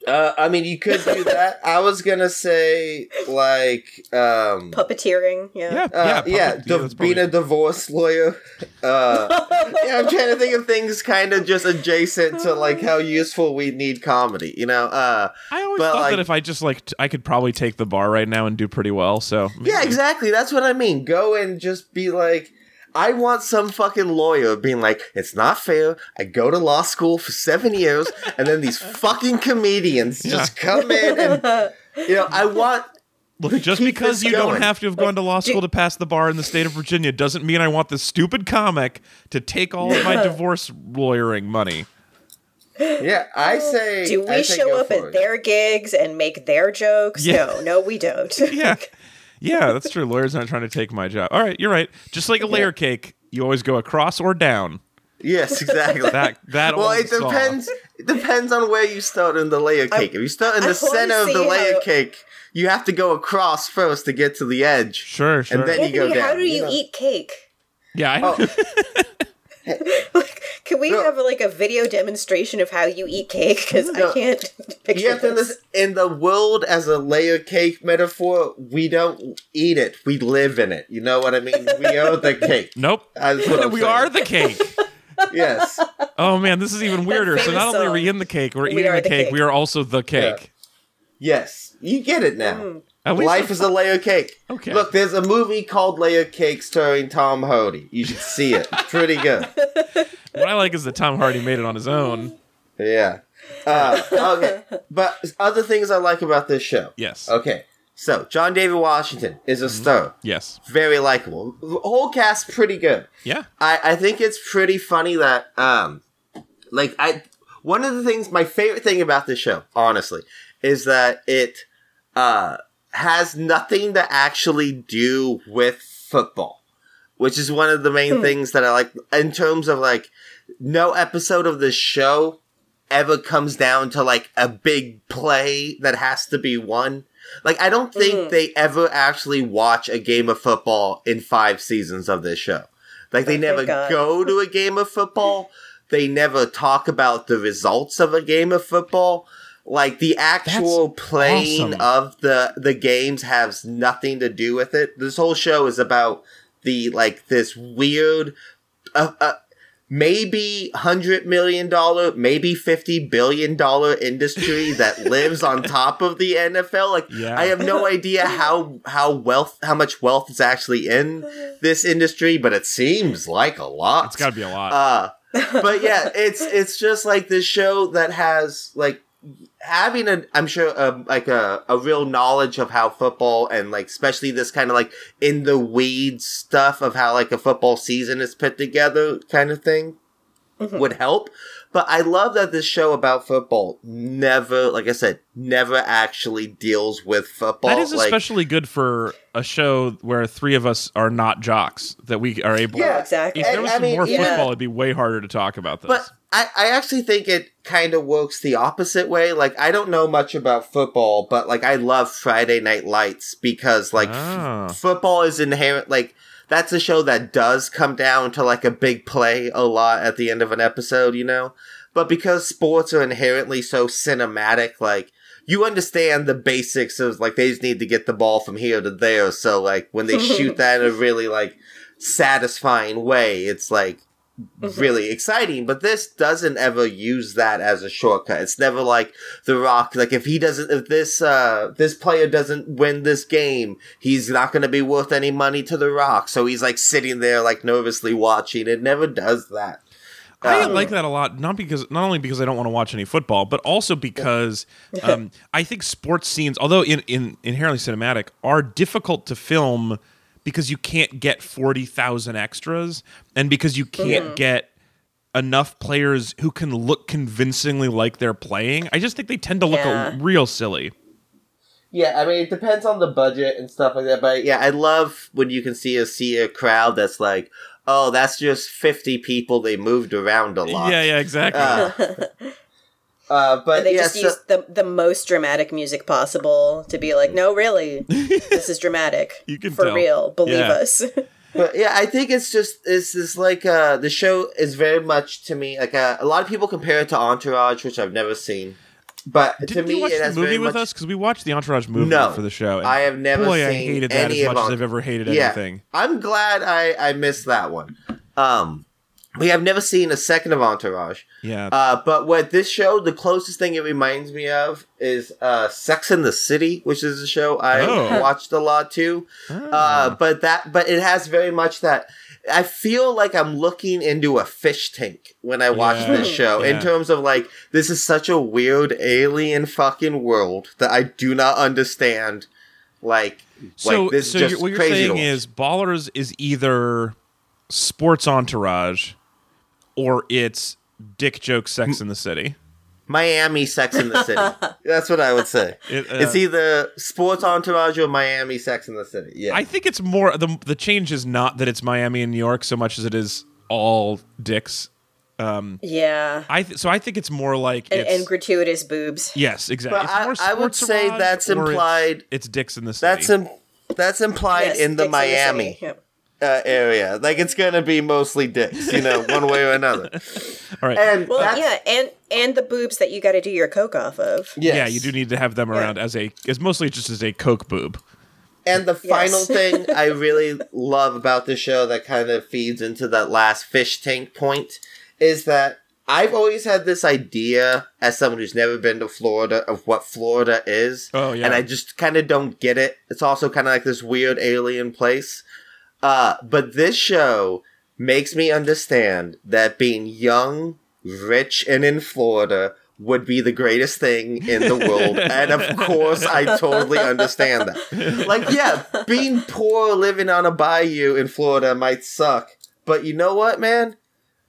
Uh, I mean, you could do that. I was gonna say like. um Puppeteering. Yeah. Yeah, Uh, yeah, yeah, puppet- the, that's being a divorce lawyer. Uh, yeah, I'm trying to think of things kind of just adjacent to like how useful we need comedy. You know? Uh, I always but, thought like- that if I just like t- I could probably take the bar right now and do pretty well. So yeah, exactly. That's what I mean. Go and just be like. I want some fucking lawyer being like, it's not fair. I go to law school for seven years, and then these fucking comedians just come in and, you know, I want Look, just because this you don't have to have gone to law school to pass the bar in the state of Virginia doesn't mean I want this stupid comic to take all of my divorce lawyering money. Yeah, I uh, say. Do I we say show go up at it. their gigs and make their jokes? Yeah. No, no, we don't. Yeah. Yeah, that's true. Lawyers aren't trying to take my job. All right, you're right. Just like a layer cake, you always go across or down. Yes, exactly. That that well, old it saw. depends. It depends on where you start in the layer I- cake. if you start in I the center of the layer how- cake, you have to go across first to get to the edge. Sure, sure. And then you go Anthony, how do you you know. eat cake? yeah, I Oh, Can we No. have like a video demonstration of how you eat cake? Because No. I can't picture you have to this. in the world as a layer cake metaphor, we don't eat it. We live in it. You know what I mean? We are the cake. Nope. That's what I'm we saying. are the cake. Yes. Oh man, this is even weirder. So not only are we in the cake, we're We eating the the cake, cake. we are also the cake. Yes. You get it now. Mm. At least Life is a layer cake. Okay. Look, there's a movie called Layer Cake starring Tom Hardy. You should see it. It's pretty good. what I like is that Tom Hardy made it on his own. Yeah. Uh, okay. But other things I like about this show. Yes. Okay. So, John David Washington is a star. Yes. Very likable. The whole cast pretty good. Yeah. I, I think it's pretty funny that um like I one of the things my favorite thing about this show, honestly, is that it uh has nothing to actually do with football. Which is one of the main things that I like in terms of like no episode of the show ever comes down to like a big play that has to be won. Like I don't think Mm. they ever actually watch a game of football in five seasons of this show. Like they Oh, never go to a game of football. They never talk about the results of a game of football. Like the actual playing awesome. of the the games has nothing to do with it. This whole show is about the like this weird uh, uh, maybe hundred million dollar, maybe fifty billion dollar industry that lives on top of the NFL. Like Yeah. I have no idea how how wealth how much wealth is actually in this industry, but it seems like a lot. It's got to be a lot. Uh, but yeah, it's it's just like this show that has like having a, I'm sure, a, like a, a real knowledge of how football and like, especially this kind of like in the weeds stuff of how like a football season is put together kind of thing mm-hmm. would help. But I love that this show about football never, like I said, never actually deals with football. That is like, especially good for a show where three of us are not jocks that we are able. To Yeah, exactly. If there And, was I some mean, more yeah. football, it'd be way harder to talk about this. But I, I actually think it kind of works the opposite way. Like, I don't know much about football, but like, I love Friday Night Lights because like, f- Ah. football is inherent. Like, that's a show that does come down to like a big play a lot at the end of an episode, you know? But because sports are inherently so cinematic, like, you understand the basics of like, they just need to get the ball from here to there. So, like, when they shoot that in a really like satisfying way, it's like, really exciting, but this doesn't ever use that as a shortcut. It's never like The Rock, like if he doesn't, if this, uh, this player doesn't win this game, he's not gonna be worth any money to The Rock. So he's like sitting there like nervously watching. It never does that. I Um, like that a lot, not because not only because I don't want to watch any football, but also because um, I think sports scenes, although in, in inherently cinematic, are difficult to film because you can't get forty thousand extras, and because you can't get enough players who can look convincingly like they're playing. I just think they tend to look Yeah. a, real silly. Yeah, I mean, it depends on the budget and stuff like that. But yeah, I love when you can see a see a crowd that's like, oh, that's just fifty people. They moved around a lot. Yeah, yeah, exactly. Uh, uh, but they yeah, just so- use the the most dramatic music possible to be like, no, really, this is dramatic. You can for tell. real. Believe Yeah. us. But yeah, I think it's just it's just like uh the show is very much to me like uh, a lot of people compare it to Entourage, which I've never seen. But Didn't me, you watch it the movie with much, us? Because we watched the Entourage movie No, for the show. I have never boy, seen I hated that any as of much as I've ever hated Yeah, anything. I'm glad I I missed that one. Um, we have never seen a second of Entourage. Yeah. Uh, but what this show, the closest thing it reminds me of is uh, Sex in the City, which is a show I Oh. watched a lot too. Uh, Ah. but that, but it has very much that. I feel like I'm looking into a fish tank when I watch Yeah. this show. In terms of like, this is such a weird alien fucking world that I do not understand. Like, so, like this so is just you're, what you're crazy. saying is Ballers is either sports entourage or it's dick joke sex in the city. Miami Sex in the City. That's what I would say. It, uh, it's either sports entourage or Miami Sex in the City. Yeah. I think it's more the the change is not that it's Miami and New York so much as it is all dicks. yeah. I th- so I think it's more like And, it's, and gratuitous boobs. yes, exactly. But It's I- more I would say that's or it's- implied- It's, dicks in the city. that's Im- that's implied Yes, in the Dicks Miami City. Yep. Uh, area. Like it's gonna be mostly dicks, you know, one way or another. all right. And Well, that's, yeah, and and the boobs that you got to do your coke off of. yes. Yeah, you do need to have them around as a as mostly just as a coke boob. And the final Yes. thing I really love about the show that kind of feeds into that last fish tank point is that I've always had this idea as someone who's never been to Florida of what Florida is. Oh, yeah. And I just kind of don't get it. It's also kind of like this weird alien place. Uh, but this show makes me understand that being young, rich, and in Florida would be the greatest thing in the world. and of course, I totally understand that. Like, yeah, being poor living on a bayou in Florida might suck. But you know what, man?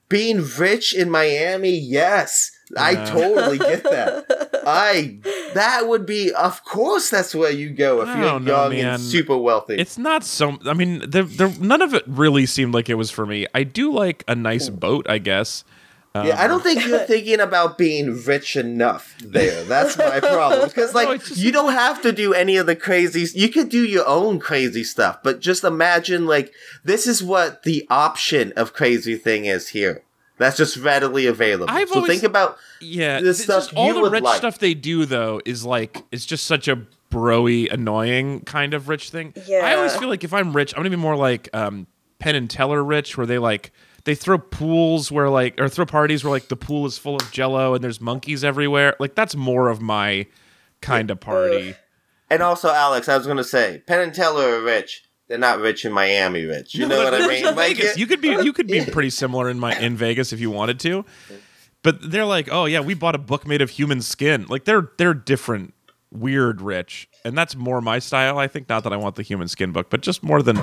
Being rich in Miami, yes. I totally get that. I that would be of course that's where you go if you're don't know, young man. and super wealthy. It's not so. I mean, there, there, none of it really seemed like it was for me. I do like a nice boat, I guess. yeah, I don't um, think you're thinking about being rich enough there. That's my problem. Because like No, just- you don't have to do any of the crazy. You could do your own crazy stuff, but just imagine like this is what the option of crazy thing is here. That's just readily available. I've so always- think about Yeah, the stuff just all you the would rich like. stuff they do though is like it's just such a broy, annoying kind of rich thing. Yeah. I always feel like if I'm rich, I'm gonna be more like um, Penn and Teller rich, where they like they throw pools where like or throw parties where like the pool is full of Jello and there's monkeys everywhere. Like that's more of my kind of party. And also, Alex, I was going to say, Penn and Teller are rich. They're not rich in Miami rich. You know what I mean? Like, Vegas. it- You could be you could be pretty similar in my in Vegas if you wanted to. but they're like, oh yeah, we bought a book made of human skin. Like they're they're different, weird, rich, and that's more my style. I think not that I want the human skin book, but just more than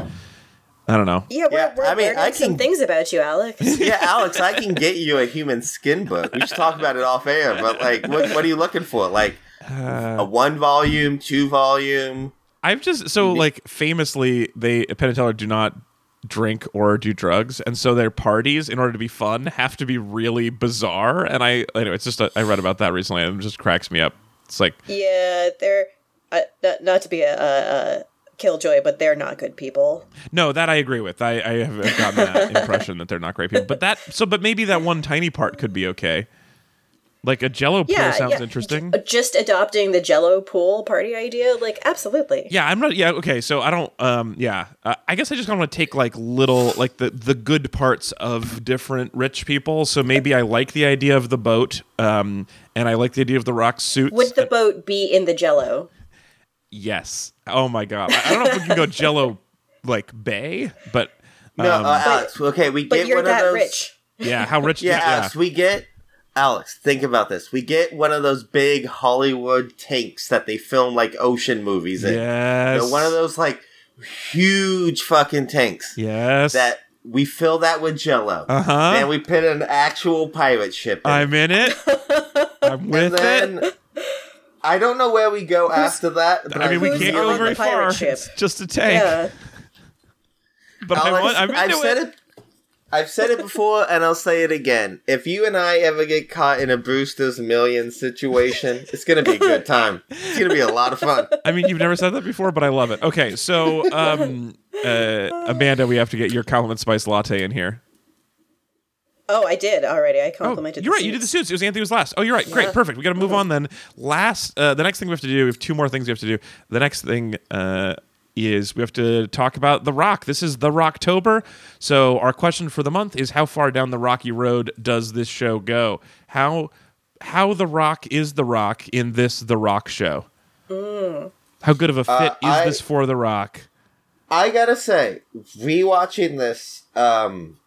I don't know. Yeah, we're, Yeah, we're I mean, learning I some can- things about you, Alex. Yeah, Alex, I can get you a human skin book. We should talk about it off air. But like, what, what are you looking for? Like uh, a one volume, two volume? I've just so like famously they Penn and Teller do not drink or do drugs, and so their parties, in order to be fun, have to be really bizarre. And I anyway, it's just a, I read about that recently, and it just cracks me up. It's like yeah, they're uh, not, not to be a, a, a killjoy, but they're not good people. no, that I agree with. I, I have gotten that impression that they're not great people, but that so but maybe that one tiny part could be okay. Like a Jello pool Yeah, sounds yeah. interesting. Just adopting the Jello pool party idea, like absolutely. Yeah, I'm not. Yeah, okay. So I don't. Um, yeah, uh, I guess I just want to take like little, like the the good parts of different rich people. So maybe I like the idea of the boat, um, and I like the idea of the rock suits. Would the boat be in the Jello? yes. Oh my god. I, I don't know if we can go Jello like Bay, but No, um, uh, Alex. Okay, we But get you're one that of those. rich. yeah. How rich? Yeah, yeah. Alex, we get. Alex, think about this. We get one of those big Hollywood tanks that they film like ocean movies in. Yes. You know, one of those like huge fucking tanks Yes. that we fill that with Jello. Uh huh. and we put an actual pirate ship. In. I'm in it. I'm and with then it. I don't know where we go after that. But I mean, we can't go very far. ship? It's just a tank. Yeah. But I want, I'm I've into said it. It. I've said it before, and I'll say it again. If you and I ever get caught in a Brewster's Million situation, it's gonna be a good time. It's gonna be a lot of fun. I mean, you've never said that before, but I love it. Okay, so um, uh, Amanda, we have to get your compliment spice latte in here. Oh, I did already. I Oh, complimented. you're the right. You did the suits. suits. It was Anthony was last. Oh, you're right. Great, perfect. We got to move on then. Last, uh, the next thing we have to do. We have two more things we have to do. The next thing uh, is we have to talk about the Rock. This is the Rocktober. So our question for the month is: How far down the rocky road does this show go? How how the Rock is the Rock in this The Rock show? How good of a fit Uh, is I- this for the Rock? I gotta say, rewatching this, um,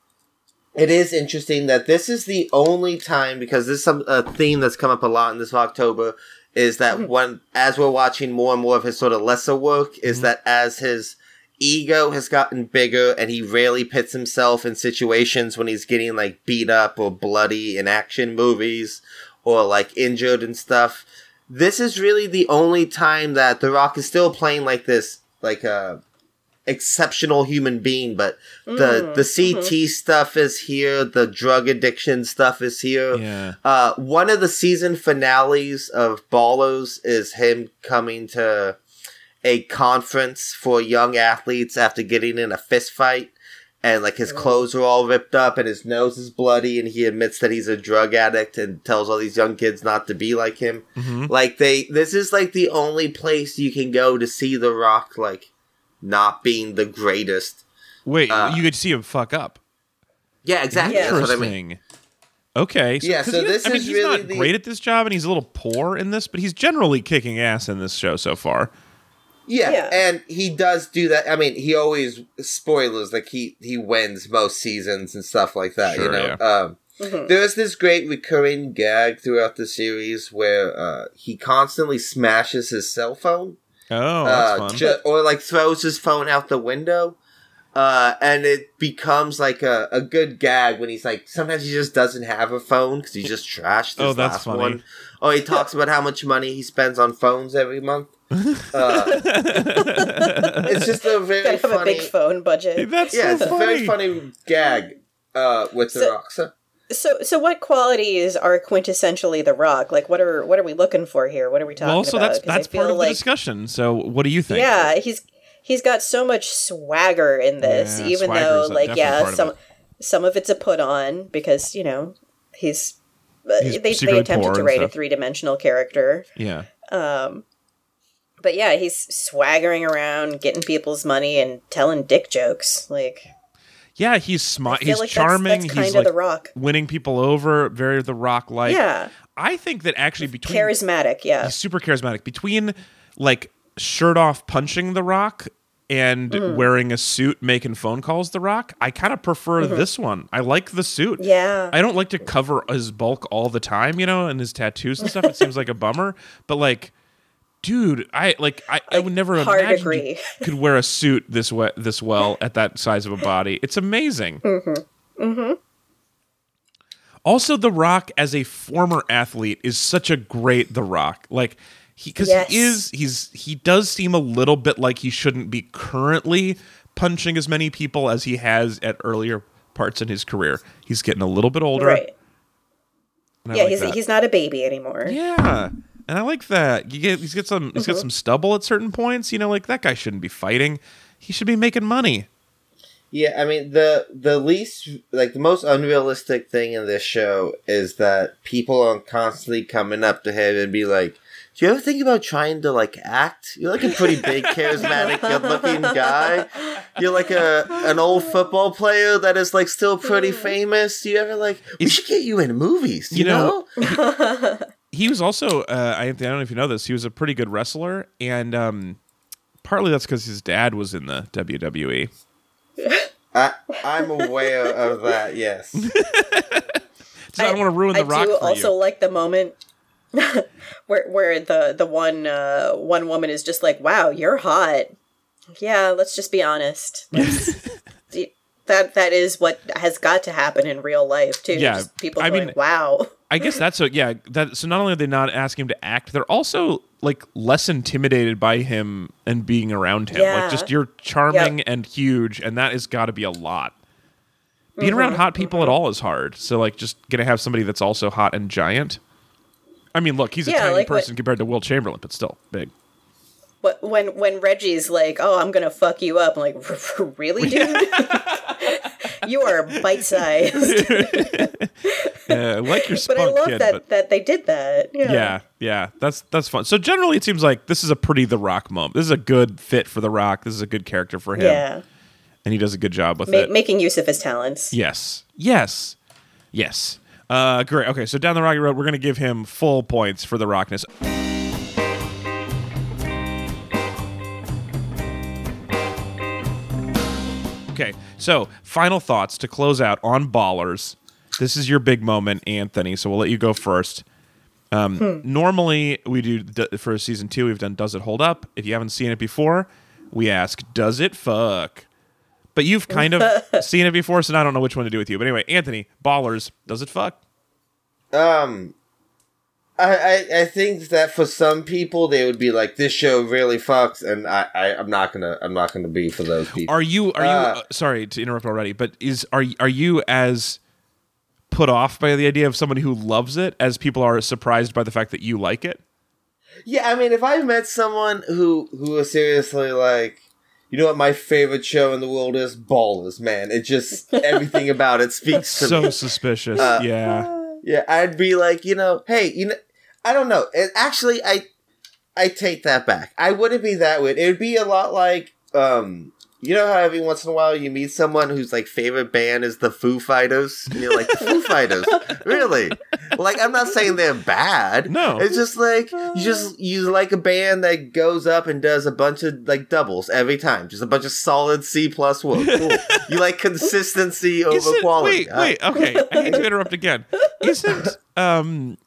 it is interesting that this is the only time because this is some a theme that's come up a lot in this October is that hmm. when as we're watching more and more of his sort of lesser work is hmm. that as his ego has gotten bigger and he rarely pits himself in situations when he's getting like beat up or bloody in action movies or like injured and stuff. This is really the only time that The Rock is still playing like this, like a exceptional human being, but the the CT stuff is here, the drug addiction stuff is here. Yeah. Uh, one of the season finales of Ballers is him coming to a conference for young athletes after getting in a fist fight. And like his clothes are all ripped up and his nose is bloody and he admits that he's a drug addict and tells all these young kids not to be like him. Mhm. Like they this is like the only place you can go to see the rock like not being the greatest. Wait, Uh, you could see him fuck up. Yeah, exactly. Yeah. That's what I mean. Interesting. Okay. yeah. so he- this I mean, is he's really not the- great at this job, and he's a little poor in this, but he's generally kicking ass in this show so far. Yeah, Yeah. and he does do that. I mean, he always spoilers like he he wins most seasons and stuff like that. you Sure, know, yeah. um, Mhm. there's this great recurring gag throughout the series where uh, he constantly smashes his cell phone, Oh, that's uh, fun. ju- or like throws his phone out the window. Uh, and it becomes like a, a good gag when he's like, sometimes he just doesn't have a phone because he just trashed his Oh, that's last funny. one. Oh, he talks about how much money he spends on phones every month. Uh, it's just a very Gotta have funny, a big phone budget. that's yeah, so it's a very funny gag uh, with the So- rock. So, So, so what qualities are quintessentially the Rock? Like, what are what are we looking for here? What are we talking Well, also about? that's that's part of like, the discussion. So, what do you think? Yeah, he's he's got so much swagger in this, Yeah, even though, like, yeah, of some some of it's a put on because you know he's. He's they, they attempted to write a three dimensional character, yeah. um, but yeah, he's swaggering around, getting people's money, and telling dick jokes. Like, Yeah, he's smart. He's like charming. That's, that's he's like the Rock. winning people over. Very the Rock like. yeah, I think that actually between charismatic. Yeah, he's super charismatic. Between like shirt off punching the Rock and Mm. wearing a suit making phone calls the rock i kind of prefer this one i like the suit Mm-hmm. Yeah. i don't like to cover his bulk all the time you know and his tattoos and stuff it seems like a bummer but like dude i like i, I would never hard imagine agree. could wear a suit this we- this well at that size of a body it's amazing mm-hmm. Mm-hmm. also the rock as a former athlete is such a great the rock like he because Yes. he is he's he does seem a little bit like he shouldn't be currently punching as many people as he has at earlier parts in his career he's getting a little bit older right. Yeah, like he's that. he's not a baby anymore. yeah and i like that you get he's got some he's got uh-huh. some stubble at certain points you know like that guy shouldn't be fighting he should be making money Yeah, I mean the the least like the most unrealistic thing in this show is that people are constantly coming up to him and be like, "Do you ever think about trying to like act? You're like a pretty big, charismatic, good-looking guy. You're like a an old football player that is like still pretty mm. famous. Do you ever like? We should get you in movies. You, You know- know? He was also uh, I, I don't know if you know this he was a pretty good wrestler and um partly that's because his dad was in the wwe I I'm aware of that. Yes. so I, don't want to ruin the I rock do for also you like the moment where where the the one uh, one woman is just like, "Wow, you're hot." Yeah, let's just be honest. That that is what has got to happen in real life too. Yeah, Just people I going, mean- "Wow." I guess that's so. Yeah, that. So not only are they not asking him to act, they're also like less intimidated by him and being around him. Yeah. Like just you're charming and huge, and that has got to be a lot. Being Mm-hmm, around hot people at all is hard. So like, just gonna have somebody that's also hot and giant. I mean, look, he's a Yeah, tiny like what- person compared to Wilt Chamberlain, but still big. What when when Reggie's like, "Oh, I'm gonna fuck you up," I'm like, "Really, dude? you are bite sized." Yeah, I like your spunk but I love kid, that but that they did that. Yeah. yeah, yeah, that's that's fun. So generally, it seems like this is a pretty The Rock moment. This is a good fit for The Rock. This is a good character for him, Yeah. and he does a good job with Ma- it. making use of his talents. Yes. Yes. Yes. Uh, great. Okay, so down the Rocky Road, we're going to give him full points for the rockness. Okay, so final thoughts to close out on Ballers. This is your big moment, Anthony. So we'll let you go first. Um, Normally, we do d- for season two. We've done "Does it hold up?" If you haven't seen it before, we ask "Does it fuck?" But you've kind of seen it before, so I don't know which one to do with you. But anyway, Anthony, Ballers, does it fuck? Um, I, I I think that for some people they would be like, this show really fucks, and I, I I'm not gonna I'm not gonna be for those people. Are you are you Uh, uh, sorry to interrupt already, but is are are you as put off by the idea of somebody who loves it as people are surprised by the fact that you like it? Yeah, I mean, if I met someone who who was seriously like, you know what, my favorite show in the world is Ballers, man. It just everything about it speaks to So me. suspicious. Uh, yeah. Yeah, I'd be like, you know, hey, you know, I don't know. It, actually, I I take that back. I wouldn't be that weird. It would be a lot like, um, you know how every once in a while you meet someone whose like favorite band is the Foo Fighters, and you're like, the Foo Fighters, really? Like, I'm not saying they're bad. No. it's just like you just you like a band that goes up and does a bunch of like doubles every time, just a bunch of solid C plus work. Cool. you like consistency over Isn't- quality. Wait, Uh, wait, okay. I hate to interrupt again. Isn't um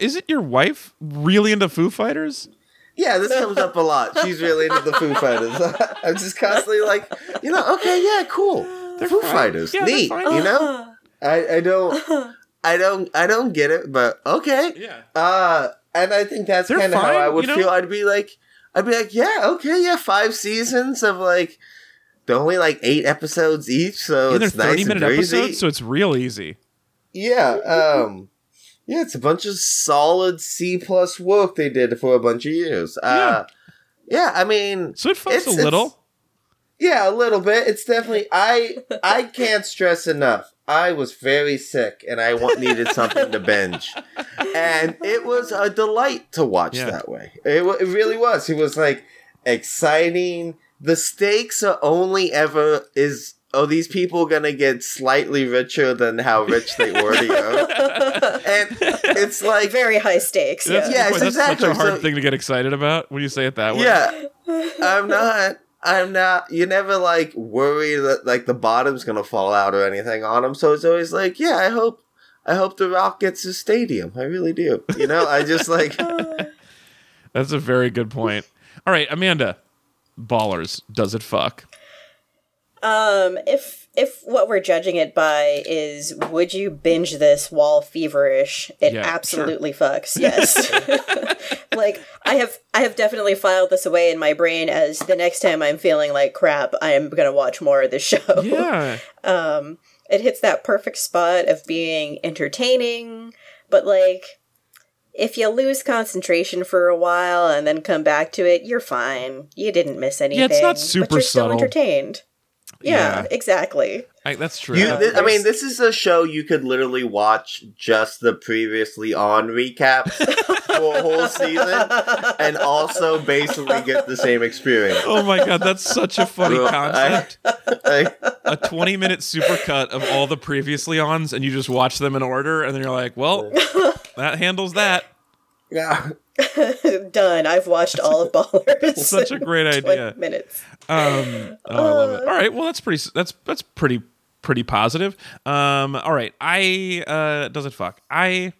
is it your wife really into Foo Fighters? Yeah, this comes up a lot. She's really into the Foo Fighters. I'm just constantly like, you know, okay, yeah, cool. The Foo fine. Fighters, Yeah, neat. You know, I, I don't, I don't, I don't get it, but okay. Yeah. Uh, and I think that's kind of how I would you know? feel. I'd be like, I'd be like, yeah, okay, yeah, five seasons of like, they're only like eight episodes each, so Yeah, it's 30 nice and minute episodes, so it's real easy. Yeah, um, yeah, it's a bunch of solid C plus work they did for a bunch of years. Uh, yeah, I mean, So it fucks It's- a little. yeah, a little bit. It's definitely I. I can't stress enough. I was very sick, and I needed something to binge, and it was a delight to watch Yeah. that way. It, it really was. It was like exciting. The stakes are only ever is. Oh, these people gonna get slightly richer than how rich they already are, and it's like Very high stakes. That's, Yeah. Yes, boy, that's exactly. such a hard So- thing to get excited about when you say it that way. Yeah, I'm not. I'm not. You never like worry that like the bottom's gonna fall out or anything on him. So it's always like, yeah, I hope, I hope the Rock gets his stadium. I really do. You know, I just like. That's a very good point. All right, Amanda, ballers, does it fuck? Um, if if what we're judging it by is would you binge this while feverish, it Yeah, absolutely fucks. Yes. like I have I have definitely filed this away in my brain as the next time I'm feeling like crap, I am gonna watch more of this show. Yeah. Um it hits that perfect spot of being entertaining, but like if you lose concentration for a while and then come back to it, you're fine. You didn't miss anything. Yeah, it's not super but you're still subtle. entertained. Yeah, Yeah. exactly. I, that's true. You, I mean, this is a show you could literally watch just the previously on recaps for a whole season, and also basically get the same experience. oh my god, that's such a funny concept. Like, a 20 minute supercut of all the previously ons and you just watch them in order and then you're like well that handles that yeah, Done. I've watched all of Ballers. such a great idea Minutes. Um oh, i love it all right well that's pretty that's that's pretty pretty positive um all right i uh does it fuck i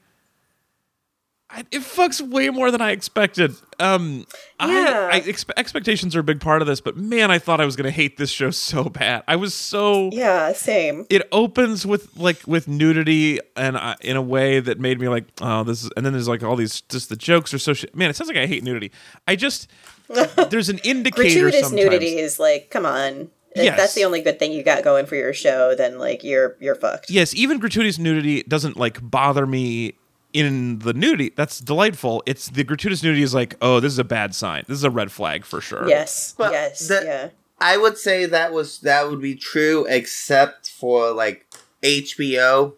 I, it fucks way more than I expected. Um, Yeah. I, I expe- expectations are a big part of this, but man, I thought I was gonna hate this show so bad. I was so Yeah, same. it opens with like with nudity and uh, in a way that made me like oh this is and then there's like all these just the jokes are so sh- man it sounds like I hate nudity I just there's an indicator Gratuitous sometimes nudity is like, come on. If Yes. that's the only good thing you got going for your show, then like you're you're fucked. yes even gratuitous nudity doesn't like bother me in the nudity that's delightful it's the gratuitous nudity is like oh this is a bad sign this is a red flag for sure Yes. But yes. the- yeah. I would say that was that would be true, except for like HBO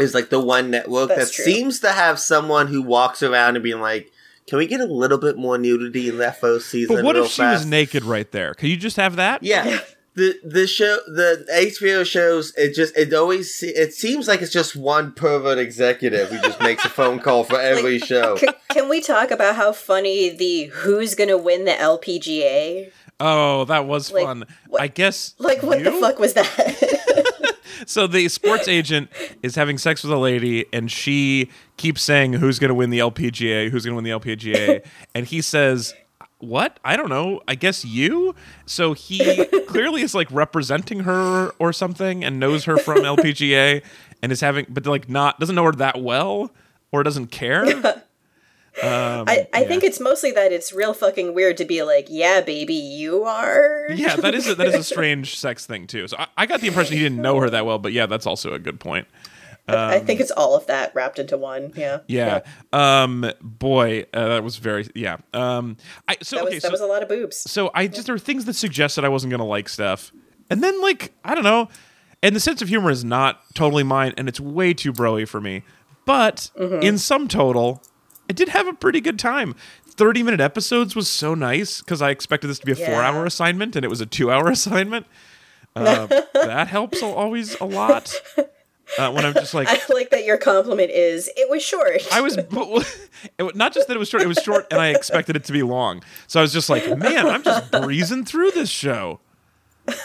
is like the one network That's that true. seems to have someone who walks around and being like, "Can we get a little bit more nudity in that first season?" but what real if she was naked right there could you just have that Yeah. The the show the HBO shows it just it always se- it seems like it's just one pervert executive who just makes a phone call for every show. C- can we talk about how funny the who's gonna win the LPGA? oh that was Like, fun what- I guess Like, what the fuck was that? So the sports agent is having sex with a lady, and she keeps saying, "Who's going to win the LPGA? Who's going to win the LPGA?" and he says, "What? I don't know. I guess you." So he clearly is like representing her or something, and knows her from LPGA, and is having, but like not doesn't know her that well, or doesn't care. Um, I, I yeah. think it's mostly that it's real fucking weird to be like, yeah, baby, you are. Yeah, that is a, that is a strange sex thing too. So I, I got the impression he didn't know her that well, but yeah, that's also a good point. I think it's all of that wrapped into one. Yeah. Yeah. Um. Boy, uh, that was very. Yeah. Um. I so That was okay. that so, was a lot of boobs. so I just there were things that suggested I wasn't gonna like stuff, and then like I don't know, and the sense of humor is not totally mine, and it's way too broy for me. But Mm-hmm. in some total, I did have a pretty good time. Thirty minute episodes was so nice because I expected this to be a Yeah. four hour assignment, and it was a two hour assignment. Uh, that helps always a lot. Uh, when I'm just like, I like that your compliment is it was short. I was not just that it was short; it was short, and I expected it to be long. So I was just like, "Man, I'm just breezing through this show."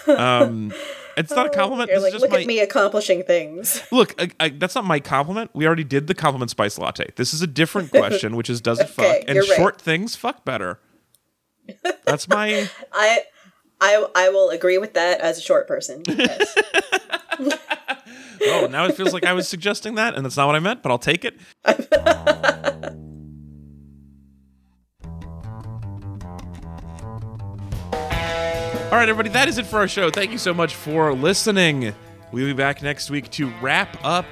Um, it's not a oh, compliment. You're This like, is just look my at me accomplishing things. look. I, I, that's not my compliment. We already did the compliment spice latte. This is a different question, which is, does it fuck? And you're right. short things fuck better. That's my. I I I will agree with that as a short person. Yes. Oh, now it feels like I was suggesting that, and that's not what I meant. But I'll take it. Oh. All right, everybody, that is it for our show. Thank you so much for listening. We'll be back next week to wrap up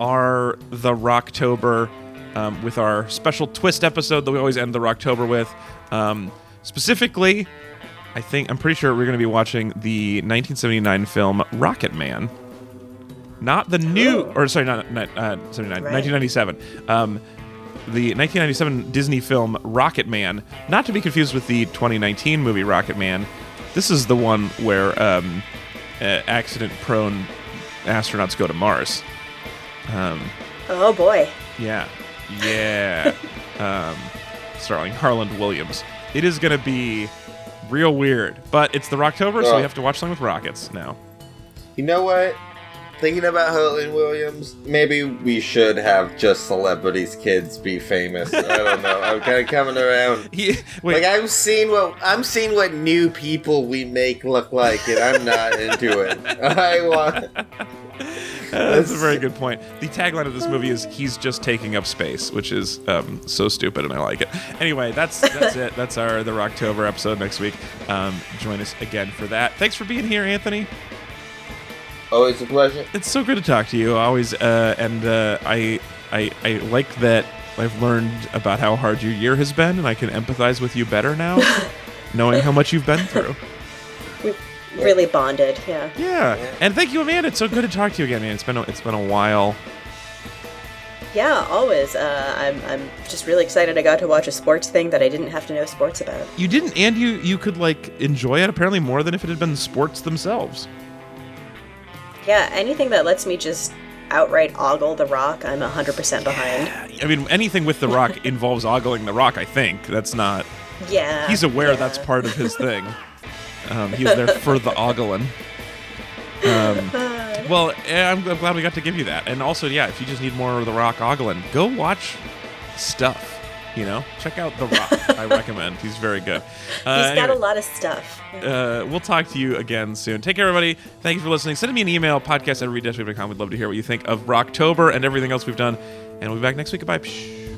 our The Rocktober um, with our special twist episode that we always end the Rocktober with. Um, specifically, I think I'm pretty sure we're going to be watching the 1979 film Rocket Man. Not the new, or sorry, not, not uh, 79, Right. 1997. Um, the 1997 Disney film Rocket Man, not to be confused with the 2019 movie Rocket Man. This is the one where um, uh, accident-prone astronauts go to Mars. Um, oh boy. yeah, yeah. um, starring Harland Williams. It is going to be real weird. But it's the Rocktober, so we have to watch something with rockets now. You know what? Thinking about Harland Williams, maybe we should have just celebrities' kids be famous. I don't know. I'm kind of coming around. Wait, Like I'm seeing what I'm seeing what new people we make look like, and I'm not into it. I want. that's a very good point. The tagline of this movie is "He's just taking up space," which is um, so stupid, and I like it. Anyway, that's that's it. That's our the Rocktober episode next week. Um, join us again for that. Thanks for being here, Anthony. Always a pleasure. It's so good to talk to you. Always, uh, and uh, I, I, I like that I've learned about how hard your year has been, and I can empathize with you better now, knowing how much you've been through. We really bonded. Yeah. Yeah, and thank you, Amanda. It's so good to talk to you again, man. It's been a, it's been a while. Yeah, always. Uh, I'm, I'm just really excited I got to watch a sports thing that I didn't have to know sports about. You didn't, and you you could like enjoy it apparently more than if it had been sports themselves. Yeah, anything that lets me just outright ogle the rock, I'm 100% behind. I mean, anything with the Rock involves ogling the Rock. I think that's not. Yeah. He's aware yeah. that's part of his thing. Um, he's there for the ogling. Um, well, I'm, I'm glad we got to give you that. And also, yeah, if you just need more of the Rock ogling, go watch stuff. You know, check out the Rock. I recommend. He's very good. Uh, He's got anyway. a lot of stuff. uh, we'll talk to you again soon. Take care, everybody. Thank you for listening. Send me an email, podcast at read We'd love to hear what you think of Rocktober and everything else we've done. And we'll be back next week. Goodbye. Psh.